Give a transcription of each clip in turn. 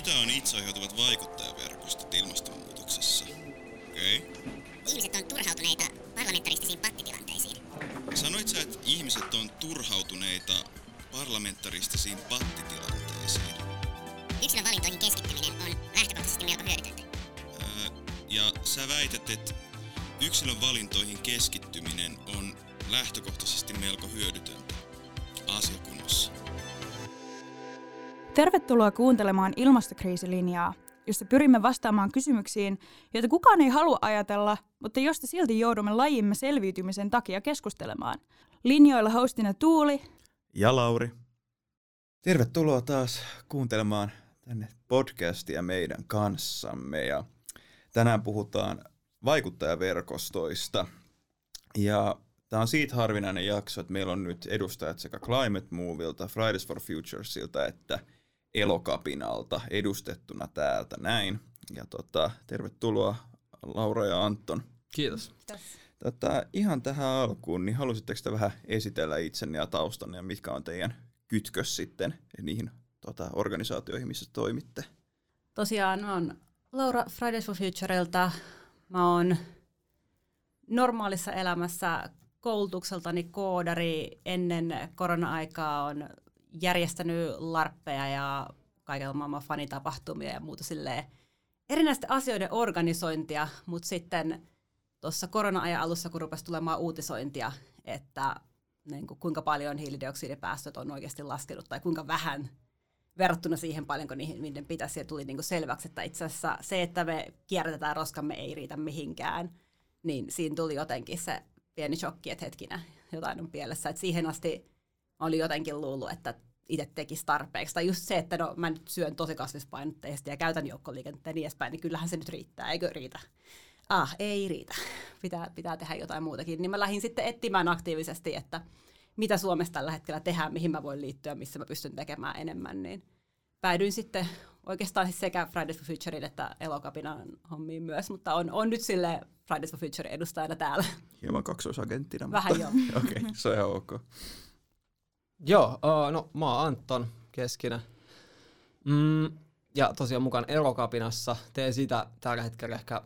Mitä on itseohjautuvat vaikuttajaverkostot ilmastonmuutoksessa? Okei. Okay. Ihmiset on turhautuneita parlamentaristisiin pattitilanteisiin. Sanoit sä, että ihmiset on turhautuneita parlamentaristisiin pattitilanteisiin. Yksilön valintoihin keskittyminen on lähtökohtaisesti melko hyödytöntä. Ää, ja sä väität, että yksilön valintoihin keskittyminen on lähtökohtaisesti melko hyödytöntä Tervetuloa kuuntelemaan ilmastokriisilinjaa, jossa pyrimme vastaamaan kysymyksiin, joita kukaan ei halua ajatella, mutta josta silti joudumme lajimme selviytymisen takia keskustelemaan. Linjoilla hostina Tuuli ja Lauri. Tervetuloa taas kuuntelemaan tänne podcastia meidän kanssamme ja tänään puhutaan vaikuttajaverkostoista. Ja tämä on siitä harvinainen jakso, että meillä on nyt edustajat sekä Climate Movilta, Fridays for Futuresilta että Elokapinalta edustettuna täältä näin. Ja tota, tervetuloa Laura ja Anton. Kiitos. Tota, ihan tähän alkuun, niin halusitteko te vähän esitellä itsenne ja taustanne ja mitkä on teidän kytkös sitten niihin tota, organisaatioihin, missä toimitte? Tosiaan oon Laura Fridays for Futurelta. Mä oon normaalissa elämässä koulutukseltani koodari ennen korona-aikaa on järjestänyt larppeja ja kaikilla maailman fanitapahtumia ja muuta silleen erinäisten asioiden organisointia, mutta sitten tuossa korona-ajan alussa, kun rupesi tulemaan uutisointia, että niin kuin, kuinka paljon hiilidioksidipäästöt on oikeasti laskenut tai kuinka vähän verrattuna siihen paljonko niihin, niiden pitäisi, ja tuli niin kuin selväksi, että itse asiassa se, että me kierrätetään roskamme ei riitä mihinkään, niin siinä tuli jotenkin se pieni shokki, että hetkinen, jotain on pielessä. Et siihen asti oli jotenkin luullut, että itse tekisi tarpeeksi. Tai just se, että no, mä nyt syön tosi kasvispainotteisesti ja käytän joukkoliikennettä ja niin edespäin, niin kyllähän se nyt riittää, eikö riitä? Ah, ei riitä. Pitää, pitää tehdä jotain muutakin. Niin mä lähdin sitten etsimään aktiivisesti, että mitä Suomessa tällä hetkellä tehdään, mihin mä voin liittyä, missä mä pystyn tekemään enemmän. Niin päädyin sitten oikeastaan siis sekä Fridays for Futurein että Elokapinan hommiin myös, mutta on, on nyt sille Fridays for Future edustajana täällä. Hieman kaksoisagenttina. Vähän joo. Okei, okay, se on ihan ok. Joo, uh, no mä oon Anton Keskinen. Mm, ja tosiaan mukaan Elokapinassa. Teen sitä tällä hetkellä ehkä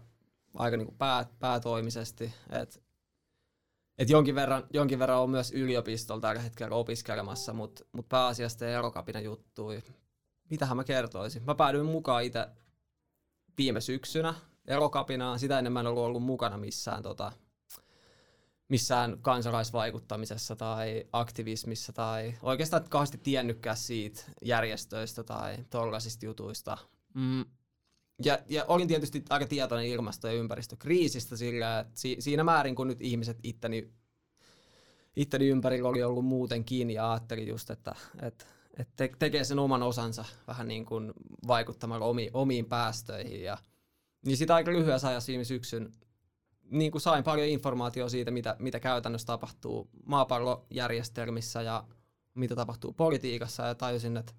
aika niinku pää, päätoimisesti. Et, et jonkin, verran, jonkin verran on myös yliopistolla tällä hetkellä opiskelemassa, mutta mut pääasiassa teen Elokapinan juttui. Mitähän mä kertoisin? Mä päädyin mukaan itse viime syksynä Elokapinaan. Sitä ennen mä en ollut ollut mukana missään tota, missään kansalaisvaikuttamisessa tai aktivismissa tai oikeastaan kauheasti tiennytkään siitä järjestöistä tai tollaisista jutuista. Mm. Ja, ja olin tietysti aika tietoinen ilmasto- ja ympäristökriisistä sillä, että si, siinä määrin kun nyt ihmiset itteni, itteni ympärillä oli ollut muutenkin ja ajattelin just, että, että, että te, tekee sen oman osansa vähän niin kuin vaikuttamalla omi, omiin päästöihin ja niin sitä aika lyhyessä ajassa viime syksyn niin kuin sain paljon informaatiota siitä, mitä, mitä käytännössä tapahtuu maapallojärjestelmissä ja mitä tapahtuu politiikassa ja tajusin, että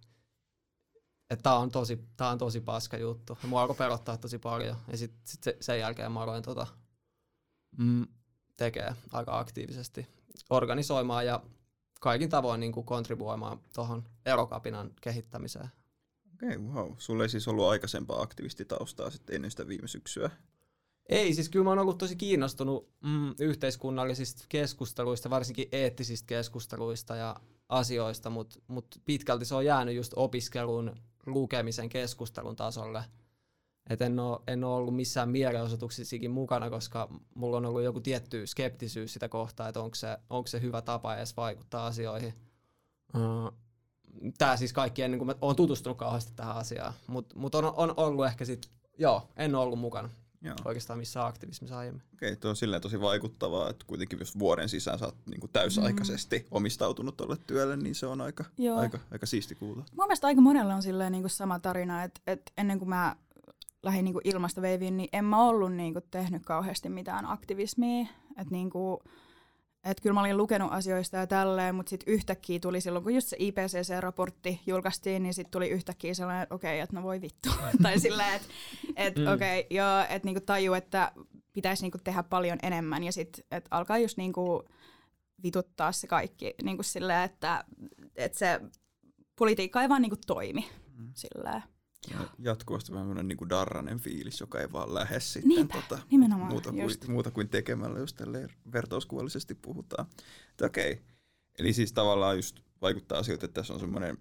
että tämä on, tosi, tää on tosi paska juttu. Ja mua alkoi pelottaa tosi paljon. Ja sitten sit sen jälkeen mä aloin tota, mm, tekee aika aktiivisesti organisoimaan ja kaikin tavoin niin kuin kontribuoimaan tuohon erokapinan kehittämiseen. Okei, okay, wow. Sulla ei siis ollut aikaisempaa aktivistitaustaa sitten ennen sitä viime syksyä? Ei, siis kyllä mä oon ollut tosi kiinnostunut mm, yhteiskunnallisista keskusteluista, varsinkin eettisistä keskusteluista ja asioista, mutta mut pitkälti se on jäänyt just opiskelun, lukemisen, keskustelun tasolle. Et en, ole, en ollut missään mielenosoituksissakin mukana, koska mulla on ollut joku tietty skeptisyys sitä kohtaa, että onko se, onko se hyvä tapa edes vaikuttaa asioihin. Uh, Tämä siis kaikki ennen kuin mä oon tutustunut kauheasti tähän asiaan, mutta mut on, on ollut ehkä sitten, joo, en ole ollut mukana. Joo. oikeastaan missä aktivismissa aiemmin. Okei, okay, tuo on silleen tosi vaikuttavaa, että kuitenkin jos vuoden sisään sä oot niin kuin täysaikaisesti mm. omistautunut tuolle työlle, niin se on aika, aika, aika siisti kuulla. Mun mielestä aika monella on silleen niin kuin sama tarina, että, että ennen kuin mä lähdin niin kuin ilmastoveiviin, niin en mä ollut niin kuin tehnyt kauheasti mitään aktivismia. Että niin kuin, että kyllä mä olin lukenut asioista ja tälleen, mutta sitten yhtäkkiä tuli silloin, kun just se IPCC-raportti julkaistiin, niin sitten tuli yhtäkkiä sellainen, että okei, okay, että no voi vittu. tai silleen, että et, mm. okei, okay, joo, että niinku taju, että pitäisi niinku tehdä paljon enemmän ja sitten että alkaa just niinku vituttaa se kaikki niinku silleen, että, että se politiikka ei vaan niinku toimi mm. silleen. Jatkuvasti vähän niin kuin darranen fiilis, joka ei vaan lähde sitten Niinpä, tota, nimenomaan, muuta, kuin, just. muuta kuin tekemällä, jos tälleen vertauskuvallisesti puhutaan. Okei, okay. eli siis tavallaan just vaikuttaa siltä, että tässä on semmoinen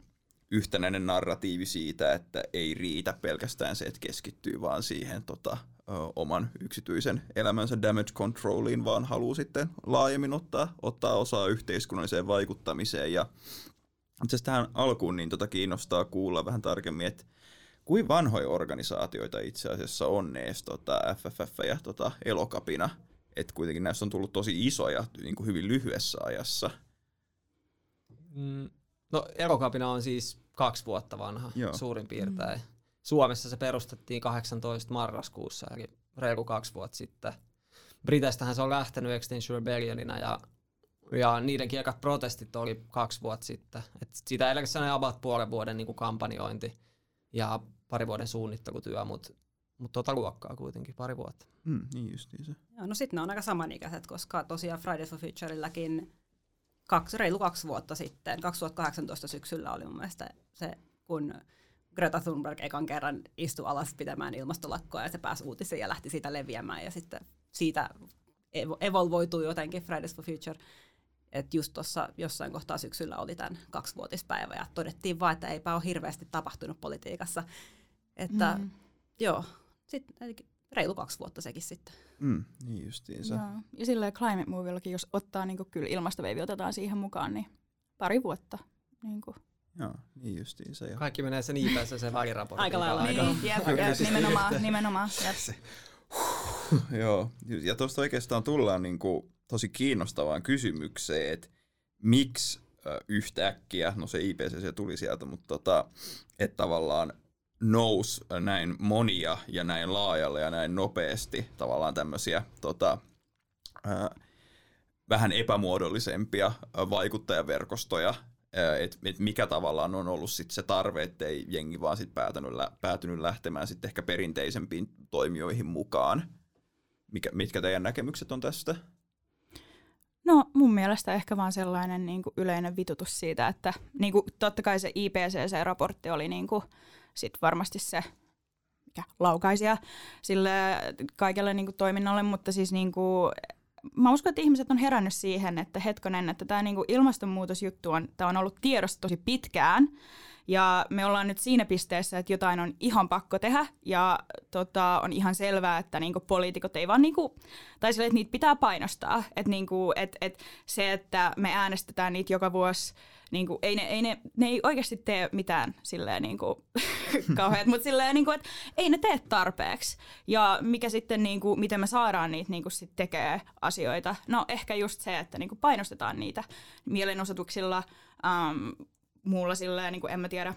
yhtenäinen narratiivi siitä, että ei riitä pelkästään se, että keskittyy vaan siihen tota, ö, oman yksityisen elämänsä damage controliin, vaan haluaa sitten laajemmin ottaa, ottaa osaa yhteiskunnalliseen vaikuttamiseen. Ja itse asiassa tähän alkuun niin tota kiinnostaa kuulla vähän tarkemmin, että kuin vanhoja organisaatioita itse asiassa on edes tota FFF ja tota Elokapina, että kuitenkin näistä on tullut tosi isoja niin kuin hyvin lyhyessä ajassa. Mm, no Erokapina on siis kaksi vuotta vanha Joo. suurin piirtein. Mm. Suomessa se perustettiin 18 marraskuussa, eli reilu kaksi vuotta sitten. Briteistähän se on lähtenyt Extinction Rebellionina ja, ja niidenkin ekat protestit oli kaksi vuotta sitten. Et siitä ei sellainen about puolen vuoden niin kuin kampanjointi ja pari vuoden suunnittelutyö, mutta mut tota luokkaa kuitenkin pari vuotta. Mm, niin justiin se. Joo, no sitten ne on aika samanikäiset, koska tosiaan Fridays for Futureilläkin kaksi, reilu kaksi vuotta sitten, 2018 syksyllä oli mun mielestä se, kun Greta Thunberg ekan kerran istui alas pitämään ilmastolakkoa ja se pääsi uutisiin ja lähti siitä leviämään ja sitten siitä evo- evolvoitui jotenkin Fridays for Future. Että just tuossa jossain kohtaa syksyllä oli tämän kaksivuotispäivä ja todettiin vaan, että eipä ole hirveästi tapahtunut politiikassa. Että Mm. joo, sitten reilu kaksi vuotta sekin sitten. Mm, niin justiinsa. Joo. Ja silleen Climate Movillakin, jos ottaa niin kyllä ilmastoveivi otetaan siihen mukaan, niin pari vuotta. Niin kuin. Joo, niin justiinsa. Ja Kaikki menee sen IPssä sen väliraportin Aika lailla. Niin, jep, jep, nimenomaan, nimenomaan. Jep. Joo, ja tuosta oikeastaan tullaan niin kuin tosi kiinnostavaan kysymykseen, että miksi yhtäkkiä, no se IPCC tuli sieltä, mutta tota, että tavallaan nousi näin monia ja näin laajalle ja näin nopeasti tavallaan tämmöisiä tota, vähän epämuodollisempia vaikuttajaverkostoja, että et mikä tavallaan on ollut sit se tarve, ettei jengi vaan sit päätynyt, lä- päätynyt lähtemään sitten ehkä perinteisempiin toimijoihin mukaan. Mikä, mitkä teidän näkemykset on tästä? No mun mielestä ehkä vaan sellainen niin kuin yleinen vitutus siitä, että niin kuin, totta kai se IPCC-raportti oli niin kuin, sit varmasti se mikä, laukaisija sille kaikelle niin kuin, toiminnalle, mutta siis niin kuin, mä uskon, että ihmiset on herännyt siihen, että hetkonen, että tämä niin kuin ilmastonmuutosjuttu on, tää on ollut tiedossa tosi pitkään, ja me ollaan nyt siinä pisteessä, että jotain on ihan pakko tehdä ja tota, on ihan selvää, että niinku poliitikot ei vaan, niinku, tai sille, että niitä pitää painostaa. Että niinku, et, et se, että me äänestetään niitä joka vuosi, niinku, ei ne, ei ne, ne ei oikeasti tee mitään silleen niinku, kauheat, mutta silleen, niinku, että ei ne tee tarpeeksi. Ja mikä sitten, niinku, miten me saadaan niitä niinku, sit tekee asioita? No ehkä just se, että niinku, painostetaan niitä mielenosoituksilla, um, muulla silleen, niin kuin en mä tiedä,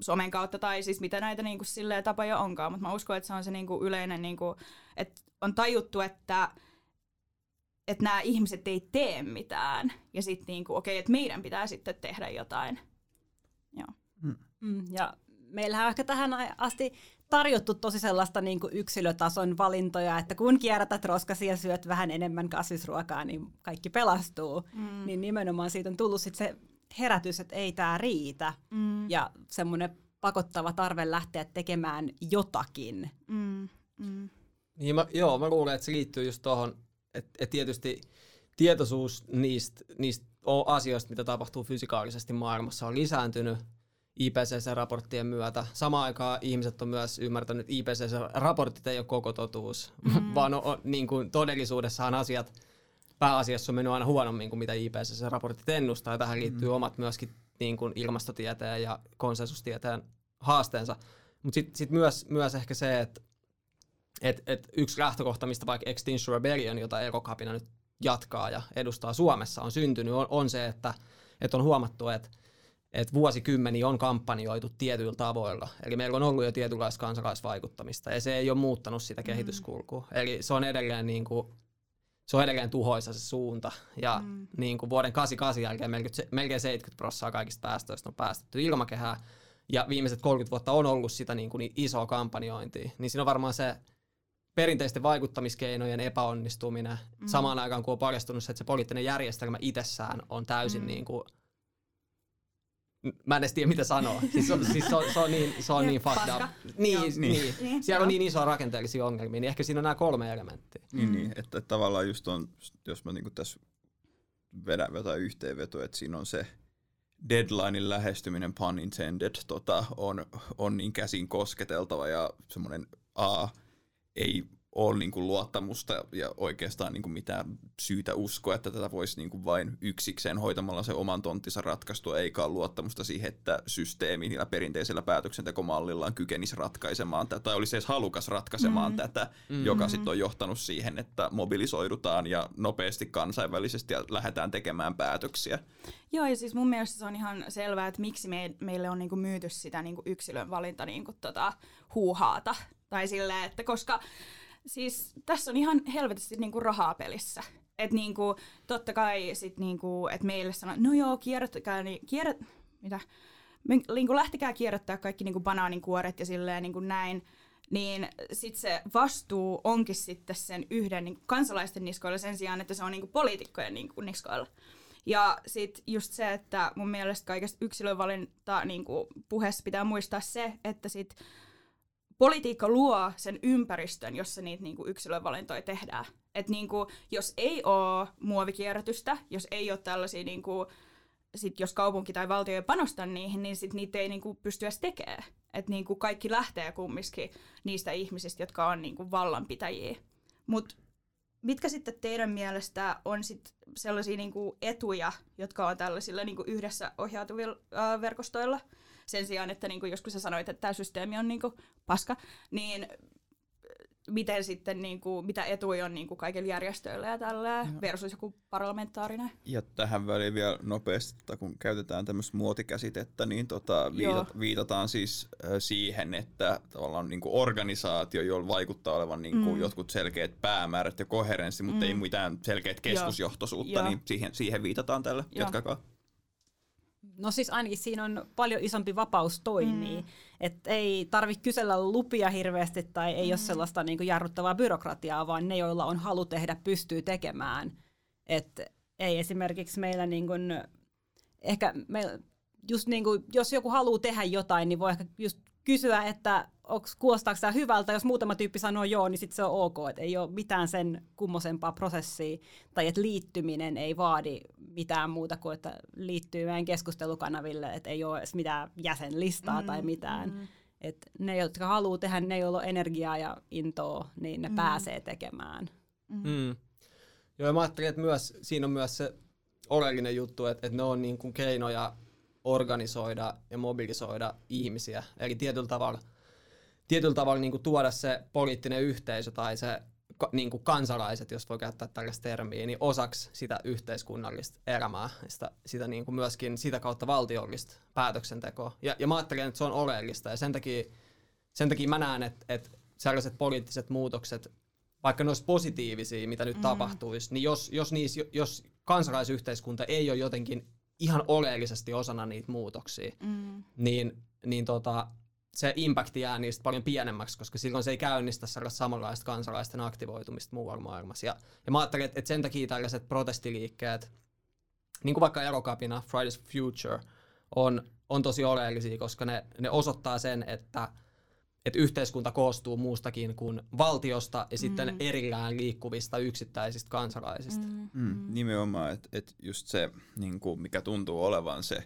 somen kautta tai siis mitä näitä niin kuin, silleen, tapoja onkaan, mutta mä uskon, että se on se niin kuin, yleinen, niin kuin, että on tajuttu, että että nämä ihmiset ei tee mitään ja sitten niin kuin, okei, että meidän pitää sitten tehdä jotain. Mm, ja meillähän on ehkä tähän asti tarjottu tosi sellaista niin kuin yksilötason valintoja, että kun kierrätät roskasi ja syöt vähän enemmän kasvisruokaa, niin kaikki pelastuu. Mm. Niin nimenomaan siitä on tullut sit se herätys, että ei tämä riitä. Mm. Ja semmoinen pakottava tarve lähteä tekemään jotakin. Mm. Mm. Niin mä, joo, mä luulen, että se liittyy just tuohon, että et tietysti tietoisuus niistä, niistä o- asioista, mitä tapahtuu fysikaalisesti maailmassa, on lisääntynyt IPCC-raporttien myötä. Samaan aikaan ihmiset on myös ymmärtänyt, että IPCC-raportit ei ole koko totuus, mm. vaan on, on, niin kuin todellisuudessaan asiat pääasiassa on mennyt aina huonommin kuin mitä IPCC-raportit ennustaa. Ja tähän liittyy mm. omat myöskin niin kuin ilmastotieteen ja konsensustieteen haasteensa. Mutta sitten sit myös, myös ehkä se, että et, et yksi lähtökohta, mistä vaikka Extinction Rebellion, jota Erokapina nyt jatkaa ja edustaa Suomessa, on syntynyt, on, on se, että et on huomattu, että et vuosikymmeniä on kampanjoitu tietyillä tavoilla. Eli meillä on ollut jo tietynlaista kansalaisvaikuttamista, ja se ei ole muuttanut sitä kehityskulkua. Eli se on edelleen, niin kuin, se on edelleen tuhoisa se suunta. Ja Mm. niin kuin vuoden 88 jälkeen melkein, melkein 70 prosenttia kaikista päästöistä on päästetty ilmakehään, ja viimeiset 30 vuotta on ollut sitä niin kuin isoa kampanjointia. Niin siinä on varmaan se perinteisten vaikuttamiskeinojen epäonnistuminen mm. samaan aikaan, kun on paljastunut se, että se poliittinen järjestelmä itsessään on täysin mm. niin kuin Mä en edes tiedä mitä sanoa. Siis, se, siis se, on, se on niin, se on niin fucked up. Niin, niin. Niin, niin. Siellä on niin isoja rakenteellisia ongelmia, niin ehkä siinä on nämä kolme elementtiä. Niin, niin että tavallaan just on, jos mä niinku tässä vedän jotain yhteenvetoa, että siinä on se deadlinein lähestyminen, pun intended, tota, on, on niin käsin kosketeltava ja semmoinen A, ei ole niin kuin luottamusta ja oikeastaan niin kuin mitään syytä uskoa, että tätä voisi niin kuin vain yksikseen hoitamalla se oman tonttinsa ratkaistua, eikä ole luottamusta siihen, että systeemi niillä perinteisellä päätöksentekomallillaan kykenisi ratkaisemaan tätä, tai olisi edes halukas ratkaisemaan mm. tätä, mm. joka sitten on johtanut siihen, että mobilisoidutaan ja nopeasti kansainvälisesti ja lähdetään tekemään päätöksiä. Joo, ja siis mun mielestä se on ihan selvää, että miksi me, meille on niinku myyty sitä niinku yksilön valinta niinku tota, huuhaata. Tai silleen, että koska siis tässä on ihan helvetisti niinku rahaa pelissä. Että niinku, totta kai sit niinku, että meille sanoo, no joo, kierrättäkää, niin kierrät, mitä? Me, niinku lähtekää kierrättää kaikki niinku banaaninkuoret ja silleen niinku näin, niin sitten se vastuu onkin sitten sen yhden niinku kansalaisten niskoilla sen sijaan, että se on niinku poliitikkojen niinku niskoilla. Ja sitten just se, että mun mielestä kaikesta yksilövalinta niin puheessa pitää muistaa se, että sit politiikka luo sen ympäristön, jossa niitä niin yksilövalintoja tehdään. Et niin kuin, jos ei ole muovikierrätystä, jos ei ole tällaisia, niin kuin, sit jos kaupunki tai valtio ei panosta niihin, niin sit niitä ei niin kuin, pysty edes tekemään. Et niin kuin, kaikki lähtee kumminkin niistä ihmisistä, jotka on niin kuin, vallanpitäjiä. Mutta mitkä sitten teidän mielestä on sit sellaisia niinku etuja, jotka on tällaisilla niinku yhdessä ohjautuvilla äh, verkostoilla? Sen sijaan, että niinku joskus sä sanoit, että tämä systeemi on niinku paska, niin miten sitten, niinku, mitä etuja on niinku kaikilla järjestöillä ja tällä versus joku parlamentaarinen? Ja tähän väliin vielä nopeasti, että kun käytetään tämmöistä muotikäsitettä, niin tota, viitat, viitataan siis äh, siihen, että tavallaan niin kuin organisaatio, jolla vaikuttaa olevan niin kuin Mm. jotkut selkeät päämäärät ja koherenssi, mutta Mm. ei mitään selkeät keskusjohtoisuutta, Joo. niin siihen, siihen viitataan tällä. Joo. Jatkakaa. No siis ainakin siinä on paljon isompi vapaus toimii. Mm. Että ei tarvitse kysellä lupia hirveästi tai ei mm. ole sellaista niin kuin jarruttavaa byrokratiaa, vaan ne, joilla on halu tehdä, pystyy tekemään. Et ei esimerkiksi meillä niin kuin, ehkä meillä, just niin kuin, jos joku haluaa tehdä jotain, niin voi ehkä just kysyä, että onks, kuulostaako tämä hyvältä, jos muutama tyyppi sanoo joo, niin sitten se on ok, että ei ole mitään sen kummosempaa prosessia, tai että liittyminen ei vaadi mitään muuta kuin, että liittyy meidän keskustelukanaville, että ei ole edes mitään jäsenlistaa mm, tai mitään. Mm. Et ne, jotka haluaa tehdä, ne, joilla on energiaa ja intoa, niin ne mm. pääsee tekemään. Mm. Joo, ja mä ajattelin, että myös, siinä on myös se oleellinen juttu, että, että ne on niin kuin keinoja organisoida ja mobilisoida ihmisiä. Eli tietyllä tavalla, tietyllä tavalla niin kuin tuoda se poliittinen yhteisö tai se niin kuin kansalaiset, jos voi käyttää tällaista termiä, niin osaksi sitä yhteiskunnallista elämää, sitä, sitä niin kuin myöskin sitä kautta valtiollista päätöksentekoa. Ja, ja mä ajattelen, että se on oleellista ja sen takia, sen takia mä näen, että, että sellaiset poliittiset muutokset, vaikka ne olisi positiivisia, mitä nyt mm. tapahtuisi, niin jos, jos, niissä, jos kansalaisyhteiskunta ei ole jotenkin ihan oleellisesti osana niitä muutoksia, Mm. niin, niin tota, se impakti jää niistä paljon pienemmäksi, koska silloin se ei käynnistä sellaista samanlaista kansalaisten aktivoitumista muualla maailmassa. Ja, ja mä ajattelin, että, että sen takia tällaiset protestiliikkeet, niin kuin vaikka Erokapina, Fridays for Future, on, on tosi oleellisia, koska ne, ne osoittaa sen, että, että yhteiskunta koostuu muustakin kuin valtiosta ja sitten Mm. erillään liikkuvista yksittäisistä kansalaisista. Mm. Mm, nimenomaan, että et just se, niin kuin mikä tuntuu olevan se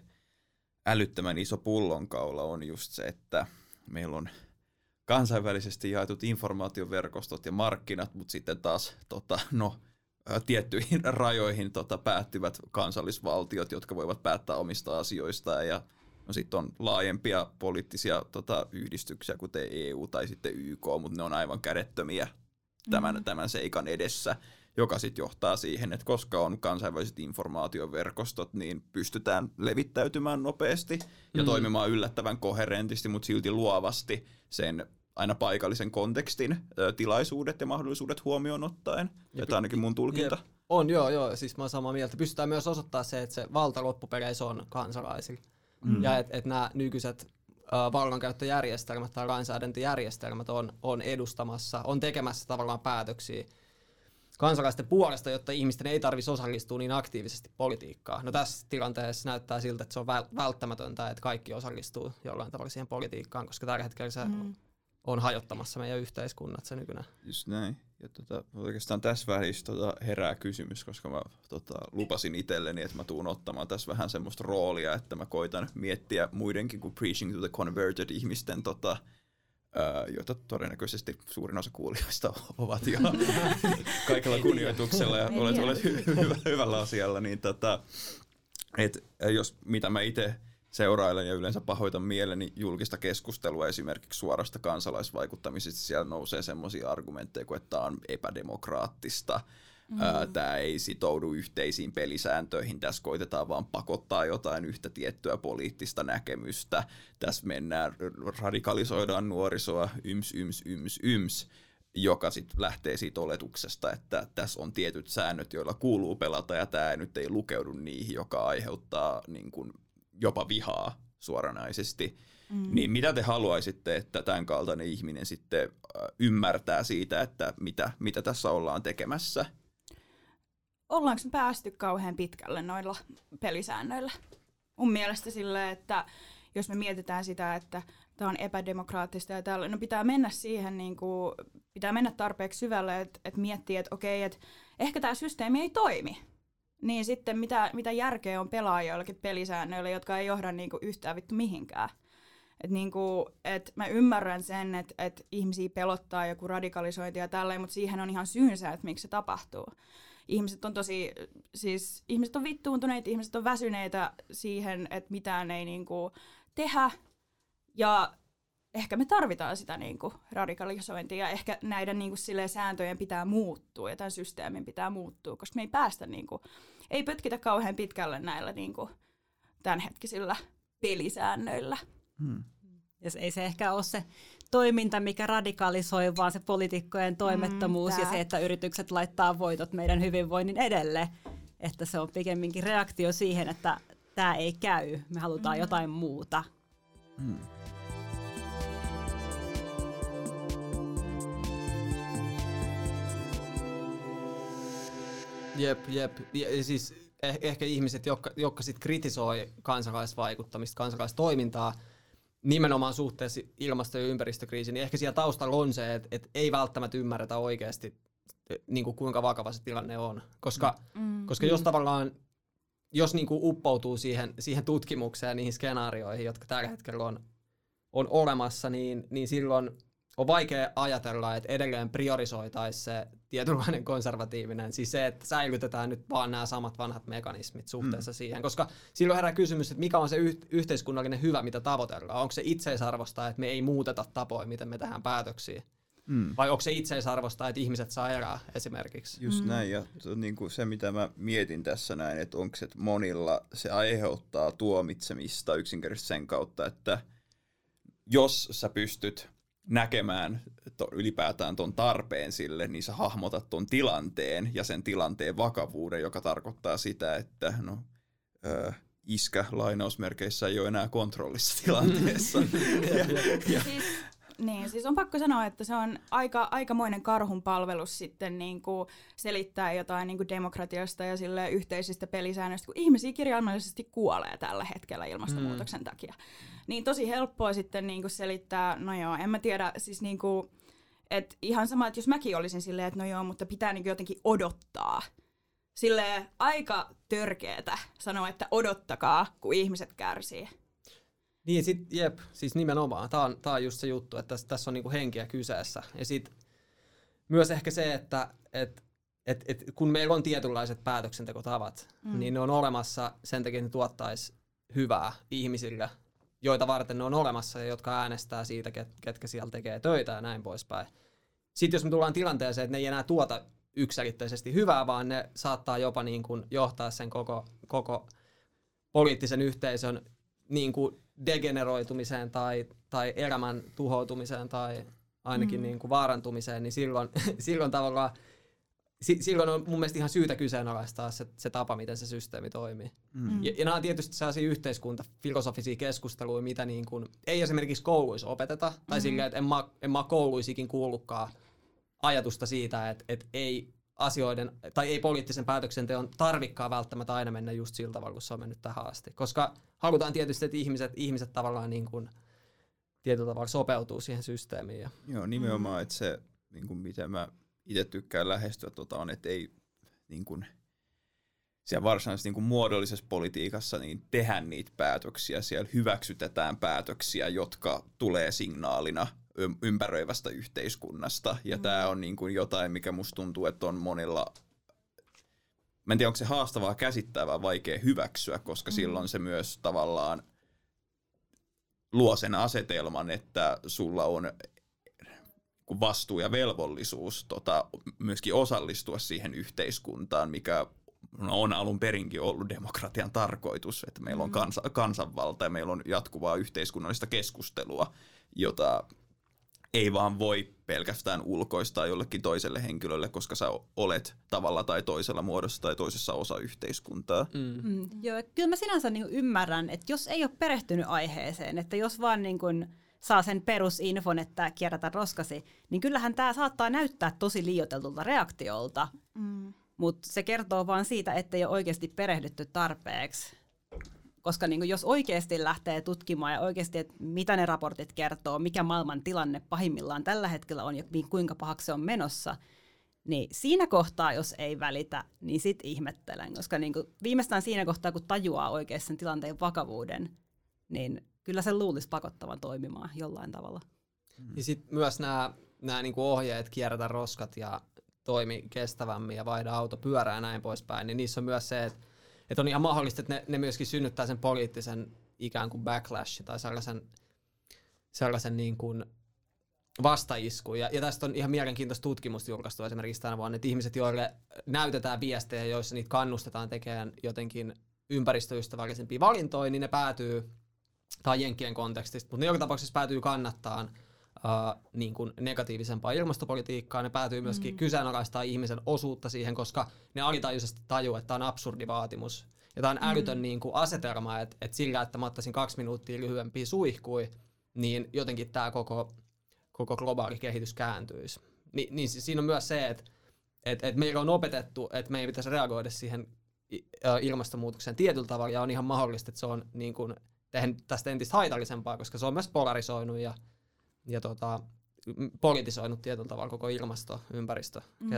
älyttömän iso pullonkaula on just se, että meillä on kansainvälisesti jaetut informaatioverkostot ja markkinat, mutta sitten taas tota, no, ä, tiettyihin rajoihin tota, päättyvät kansallisvaltiot, jotka voivat päättää omista asioistaan ja no sitten on laajempia poliittisia tota, yhdistyksiä, kuten EU tai sitten YK, mutta ne on aivan kädettömiä tämän, mm. tämän seikan edessä, joka sitten johtaa siihen, että koska on kansainväliset informaatioverkostot, niin pystytään levittäytymään nopeasti ja Mm. toimimaan yllättävän koherentisti, mutta silti luovasti sen aina paikallisen kontekstin tilaisuudet ja mahdollisuudet huomioon ottaen. Ja Että ainakin mun tulkinta. Jep. On, joo, joo. Siis mä oon samaa mieltä. Pystytään myös osoittaa se, että se valta loppupeleissä on kansalaisilla. Mm. Ja että et nämä nykyiset äh, vallankäyttöjärjestelmät tai lainsäädäntöjärjestelmät on, on edustamassa, on tekemässä tavallaan päätöksiä kansalaisten puolesta, jotta ihmisten ei tarvitsisi osallistua niin aktiivisesti politiikkaan. No tässä tilanteessa näyttää siltä, että se on välttämätöntä, että kaikki osallistuu jollain tavalla siihen politiikkaan, koska tällä hetkellä se mm. on hajottamassa meidän yhteiskunnat se nykyään. Just näin. Ja tota, oikeastaan tässä välissä tota, herää kysymys, koska mä tota, lupasin itselleni, että mä tuun ottamaan tässä vähän semmoista roolia, että mä koitan miettiä muidenkin kuin Preaching to the Converted ihmisten tota, joita todennäköisesti suurin osa kuulijoista ovat jo kaikella kunnioituksella ja olet, olet hy- hy- hyvällä asialla, niin tota, et, jos mitä mä itse seurailen ja yleensä pahoitan mieleni julkista keskustelua esimerkiksi suorasta kansalaisvaikuttamisesta, siellä nousee semmoisia argumentteja kuin, että tämä on epädemokraattista, Mm. Tämä ei sitoudu yhteisiin pelisääntöihin, tässä koitetaan vaan pakottaa jotain yhtä tiettyä poliittista näkemystä. Tässä mennään, radikalisoidaan nuorisoa, yms, yms, yms, yms joka sitten lähtee siitä oletuksesta, että tässä on tietyt säännöt, joilla kuuluu pelata, ja tämä nyt ei lukeudu niihin, joka aiheuttaa niin kun, jopa vihaa suoranaisesti. Mm. Niin mitä te haluaisitte, että tämän kaltainen ihminen sitten ymmärtää siitä, että mitä, mitä tässä ollaan tekemässä? ollaanko me päästy kauhean pitkälle noilla pelisäännöillä? Mun mielestä sille, että jos me mietitään sitä, että tämä on epädemokraattista ja tällä, no pitää mennä siihen, niin kuin, pitää mennä tarpeeksi syvälle, että, että miettii, että okei, että ehkä tämä systeemi ei toimi. Niin sitten mitä, mitä järkeä on pelaa joillakin pelisäännöillä, jotka ei johda niin kuin, yhtään vittu mihinkään. Et niinku, et mä ymmärrän sen, että et ihmisiä pelottaa joku radikalisointi ja tälleen, mutta siihen on ihan syynsä, että miksi se tapahtuu ihmiset on tosi, siis ihmiset on vittuuntuneita, ihmiset on väsyneitä siihen, että mitään ei niinku tehdä. Ja ehkä me tarvitaan sitä niinku radikalisointia ja ehkä näiden niinku sääntöjen pitää muuttua ja tämän systeemin pitää muuttua, koska me ei päästä, niinku, ei pötkitä kauhean pitkälle näillä niinku tämänhetkisillä pelisäännöillä. Hmm. Ja ei se ehkä ole se toiminta, mikä radikalisoi, vaan se poliitikkojen toimettomuus mm, ja se, että yritykset laittaa voitot meidän hyvinvoinnin edelle. Että se on pikemminkin reaktio siihen, että tämä ei käy, me halutaan mm. jotain muuta. Mm. Jep, jep. Ja siis eh- ehkä ihmiset, jotka, jotka sit kritisoi kansalaisvaikuttamista, kansalaistoimintaa, nimenomaan suhteessa ilmasto- ja ympäristökriisiin, niin ehkä siellä taustalla on se, että, että ei välttämättä ymmärretä oikeasti, niin kuin kuinka vakava se tilanne on. Koska, mm. koska jos tavallaan, jos niin kuin uppoutuu siihen, siihen tutkimukseen ja niihin skenaarioihin, jotka tällä hetkellä on, on olemassa, niin, niin silloin on vaikea ajatella, että edelleen priorisoitaisiin se tietynlainen konservatiivinen, siis se, että säilytetään nyt vaan nämä samat vanhat mekanismit suhteessa mm. siihen, koska silloin herää kysymys, että mikä on se yh- yhteiskunnallinen hyvä, mitä tavoitellaan. Onko se itseisarvosta, että me ei muuteta tapoja, miten me tehdään päätöksiä? Mm. Vai onko se itseisarvosta, että ihmiset saa elää esimerkiksi? Just mm. näin, ja niin kuin se mitä mä mietin tässä näin, että onko se monilla, se aiheuttaa tuomitsemista yksinkertaisesti sen kautta, että jos sä pystyt näkemään to, ylipäätään ton tarpeen sille, niin sä hahmotat ton tilanteen ja sen tilanteen vakavuuden, joka tarkoittaa sitä, että no, ö, iskä lainausmerkeissä ei ole enää kontrollissa tilanteessa. ja, ja, siis, niin, siis on pakko sanoa, että se on aika, aikamoinen karhun palvelus sitten niin kuin selittää jotain niin kuin demokratiasta ja sille yhteisistä pelisäännöistä, kun ihmisiä kirjaimellisesti kuolee tällä hetkellä ilmastonmuutoksen mm. takia. Niin tosi helppoa sitten niin kuin selittää, no joo, en mä tiedä, siis niin kuin, että ihan sama, että jos mäkin olisin silleen, että no joo, mutta pitää niin jotenkin odottaa. Sille aika törkeetä sanoa, että odottakaa, kun ihmiset kärsii. Niin, sit, jep, siis nimenomaan. Tämä on, tää on just se juttu, että tässä, tässä on niinku henkiä kyseessä. Ja sitten myös ehkä se, että et, et, et, kun meillä on tietynlaiset päätöksentekotavat, mm. niin ne on olemassa sen takia, että ne tuottaisi hyvää ihmisille, joita varten ne on olemassa ja jotka äänestää siitä, ket, ketkä siellä tekee töitä ja näin poispäin. Sitten jos me tullaan tilanteeseen, että ne ei enää tuota yksilitteisesti hyvää, vaan ne saattaa jopa niin kuin johtaa sen koko, koko poliittisen yhteisön niin kuin degeneroitumiseen tai, tai elämän tuhoutumiseen tai ainakin mm. niin kuin vaarantumiseen, niin silloin, silloin tavallaan silloin on mun mielestä ihan syytä kyseenalaistaa se, se tapa, miten se systeemi toimii. Mm. Ja, ja nämä on tietysti sellaisia yhteiskuntafilosofisia keskusteluja, mitä niin kuin, ei esimerkiksi kouluissa opeteta, tai mm. silleen, että en mä, en mä kouluisikin kuullutkaan ajatusta siitä, että, että ei asioiden, tai ei poliittisen päätöksenteon tarvikkaa välttämättä aina mennä just sillä tavalla, kun se on mennyt tähän asti. Koska halutaan tietysti, että ihmiset, ihmiset tavallaan niin kuin tietyllä tavalla sopeutuu siihen systeemiin. Ja. Joo, nimenomaan, että se, niin kuin miten mä itse tykkään lähestyä, tota on, että ei niin kuin, siellä varsinaisessa niin kuin muodollisessa politiikassa niin tehdä niitä päätöksiä, siellä hyväksytetään päätöksiä, jotka tulee signaalina ympäröivästä yhteiskunnasta. Ja mm. tämä on niin kuin jotain, mikä musta tuntuu, että on monilla Mä en tiedä, onko se haastavaa käsittää vai vaikea hyväksyä, koska mm. silloin se myös tavallaan luo sen asetelman, että sulla on vastuu ja velvollisuus tota, myöskin osallistua siihen yhteiskuntaan, mikä on alun perinkin ollut demokratian tarkoitus, että meillä on mm. kansa, kansanvalta ja meillä on jatkuvaa yhteiskunnallista keskustelua, jota ei vaan voi pelkästään ulkoistaa jollekin toiselle henkilölle, koska sä olet tavalla tai toisella muodossa tai toisessa osa yhteiskuntaa. Mm. Mm. Joo, kyllä mä sinänsä niin ymmärrän, että jos ei ole perehtynyt aiheeseen, että jos vaan niin kuin saa sen perusinfon, että kierrätä roskasi, niin kyllähän tämä saattaa näyttää tosi liioiteltulta reaktiolta. Mm. Mutta se kertoo vaan siitä, ettei ole oikeasti perehdytty tarpeeksi. Koska niin kuin jos oikeasti lähtee tutkimaan ja oikeasti, että mitä ne raportit kertoo, mikä maailman tilanne pahimmillaan tällä hetkellä on ja kuinka pahaksi se on menossa, niin siinä kohtaa, jos ei välitä, niin sit ihmettelen. Koska niin kuin viimeistään siinä kohtaa, kun tajuaa oikein sen tilanteen vakavuuden, niin kyllä se luulisi pakottavan toimimaan jollain tavalla. Ja sitten myös nämä, nämä niin ohjeet, kierrätä roskat ja toimi kestävämmin ja vaihda auto pyörää ja näin poispäin, niin niissä on myös se, että, että on ihan mahdollista, että ne, ne myöskin synnyttää sen poliittisen ikään kuin backlash tai sellaisen, sellaisen niin kuin vastaisku. Ja, ja tästä on ihan mielenkiintoista tutkimusta julkaistu esimerkiksi tänä vuonna, että ihmiset, joille näytetään viestejä, joissa niitä kannustetaan tekemään jotenkin ympäristöystävällisempiä valintoja, niin ne päätyy, tai jenkkien kontekstista, mutta ne joka tapauksessa päätyy kannattaan uh, niin kuin negatiivisempaa ilmastopolitiikkaa, ne päätyy myöskin mm. kyseenalaistaa ihmisen osuutta siihen, koska ne alitajuisesti tajuu, että tämä on absurdi vaatimus. Ja tämä on mm. älytön niin kuin asetelma, että, että sillä, että mä ottaisin kaksi minuuttia lyhyempiä suihkui, niin jotenkin tämä koko, koko globaali kehitys kääntyisi. Ni, niin siinä on myös se, että että että meillä on opetettu, että meidän pitäisi reagoida siihen ilmastonmuutokseen tietyllä tavalla, ja on ihan mahdollista, että se on niin kuin, tehnyt tästä entistä haitallisempaa, koska se on myös polarisoinut ja ja tota, politisoinut tietyllä tavalla koko ilmasto, ympäristö, mm.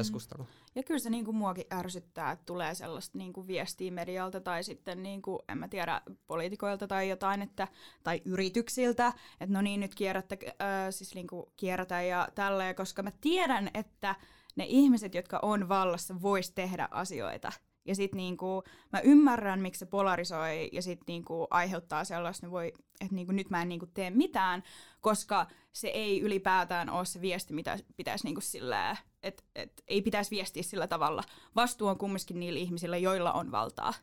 Ja kyllä se niinku muakin ärsyttää, että tulee sellaista niinku viestiä medialta tai sitten niinku, en mä tiedä, poliitikoilta tai jotain, että, tai yrityksiltä, että no niin, nyt kierrättä, äh, siis niinku kierrätä ja tälleen, koska mä tiedän, että ne ihmiset, jotka on vallassa, vois tehdä asioita – ja sitten niinku, mä ymmärrän, miksi se polarisoi ja sitten niinku, aiheuttaa sellaista, voi, että niinku, nyt mä en niinku, tee mitään, koska se ei ylipäätään ole se viesti, mitä pitäisi niinku, sillä, että et, ei pitäisi viestiä sillä tavalla. Vastuu on kumminkin niillä ihmisillä, joilla on valtaa.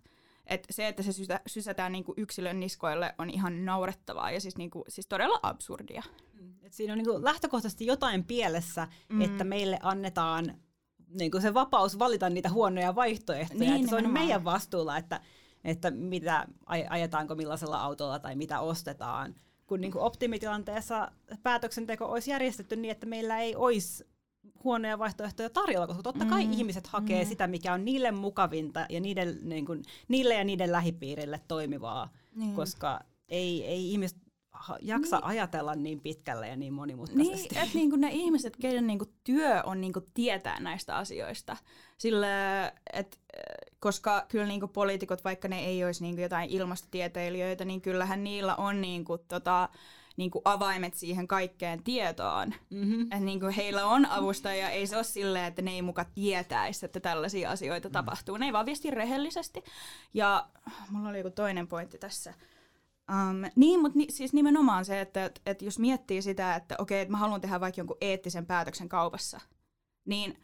Et se, että se sysätään sysätään niinku yksilön niskoille, on ihan naurettavaa ja siis, niinku, siis todella absurdia. Mm. Et siinä on niinku lähtökohtaisesti jotain pielessä, mm. että meille annetaan niin kuin se vapaus valita niitä huonoja vaihtoehtoja. Niin, että se on meidän vastuulla, että, että mitä ajetaanko millaisella autolla tai mitä ostetaan. Kun niin kuin optimitilanteessa päätöksenteko olisi järjestetty niin, että meillä ei olisi huonoja vaihtoehtoja tarjolla, koska totta kai mm, ihmiset hakee mm. sitä, mikä on niille mukavinta ja niiden, niin kuin, niille ja niiden lähipiirille toimivaa, niin. koska ei, ei ihmiset jaksa niin. ajatella niin pitkälle ja niin monimutkaisesti. Niin, että niinku ne ihmiset, keiden niinku työ on niinku tietää näistä asioista. Sillä, et, koska kyllä niinku poliitikot, vaikka ne ei olisi niinku jotain ilmastotieteilijöitä, niin kyllähän niillä on niinku tota, niinku avaimet siihen kaikkeen tietoon. Mm-hmm. Että niinku heillä on avustajia, ei se ole silleen, että ne ei muka tietäisi, että tällaisia asioita mm. tapahtuu. Ne ei vaan viesti rehellisesti. Ja mulla oli joku toinen pointti tässä. Um, niin, mutta ni, siis nimenomaan se, että et, et jos miettii sitä, että okei, että mä haluan tehdä vaikka jonkun eettisen päätöksen kaupassa, niin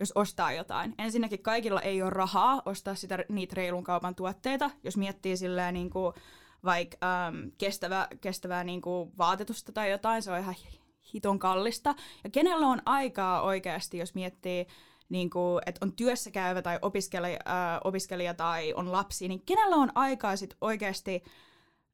jos ostaa jotain. Ensinnäkin kaikilla ei ole rahaa ostaa sitä, niitä reilun kaupan tuotteita, jos miettii silleen niin kuin, vaikka um, kestävä, kestävää niin kuin vaatetusta tai jotain, se on ihan hiton kallista. Ja kenellä on aikaa oikeasti, jos miettii, niin kuin, että on työssä käyvä tai opiskelija, äh, opiskelija tai on lapsi, niin kenellä on aikaa sitten oikeasti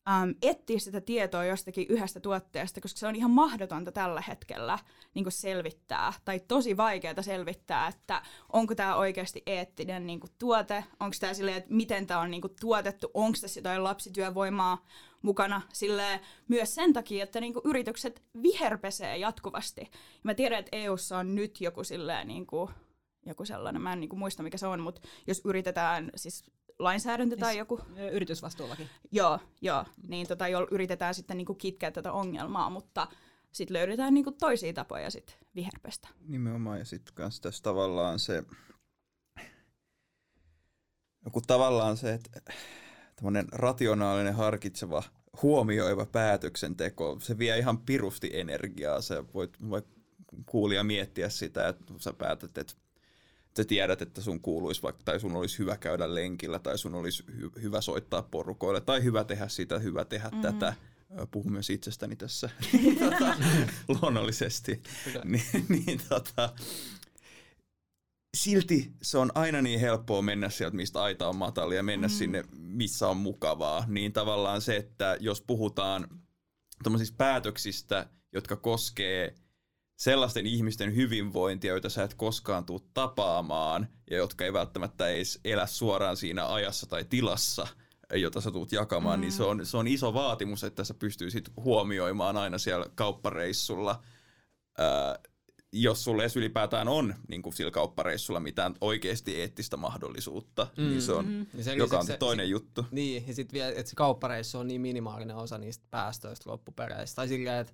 äm, etsiä sitä tietoa jostakin yhdestä tuotteesta, koska se on ihan mahdotonta tällä hetkellä niin kuin selvittää, tai tosi vaikeaa selvittää, että onko tämä oikeasti eettinen niin kuin tuote, onko tämä silleen, että miten tämä on niin kuin tuotettu, onko tässä jotain lapsityövoimaa mukana, silleen, myös sen takia, että niin kuin yritykset viherpesee jatkuvasti. Ja mä tiedän, että EUssa on nyt joku silleen, niin kuin, joku sellainen, mä en niin kuin muista mikä se on, mutta jos yritetään siis lainsäädäntö tai Siis- joku Yritysvastuullakin. Joo, joo. Niin tota, jo yritetään sitten niinku kitkeä tätä ongelmaa, mutta sitten löydetään niinku toisia tapoja sit viherpestä. Nimenomaan, ja sitten kans tässä tavallaan se, joku tavallaan se, että tämmöinen rationaalinen, harkitseva, huomioiva päätöksenteko, se vie ihan pirusti energiaa. Sä voit, voit kuulia miettiä sitä, että sä päätät, että sä tiedät, että sun kuuluisi vaikka, tai sun olisi hyvä käydä lenkillä, tai sun olisi hy- hyvä soittaa porukoille, tai hyvä tehdä sitä, hyvä tehdä mm-hmm. tätä. Puhun myös itsestäni tässä tota, luonnollisesti. Niin, niin tota, silti se on aina niin helppoa mennä sieltä, mistä aita on matali ja mennä mm. sinne, missä on mukavaa. Niin tavallaan se, että jos puhutaan päätöksistä, jotka koskee sellaisten ihmisten hyvinvointia, joita sä et koskaan tule tapaamaan ja jotka ei välttämättä edes elä suoraan siinä ajassa tai tilassa, jota sä tulet jakamaan, mm. niin se on, se on iso vaatimus, että sä pystyisit huomioimaan aina siellä kauppareissulla ää, jos sulle edes ylipäätään on niin kuin sillä kauppareissulla mitään oikeasti eettistä mahdollisuutta, mm. niin se on, Mm. Ja sen joka on se- toinen se- juttu. Niin, ja sitten vielä, että se kauppareissu on niin minimaalinen osa niistä päästöistä loppupeleissä. Tai silleen, että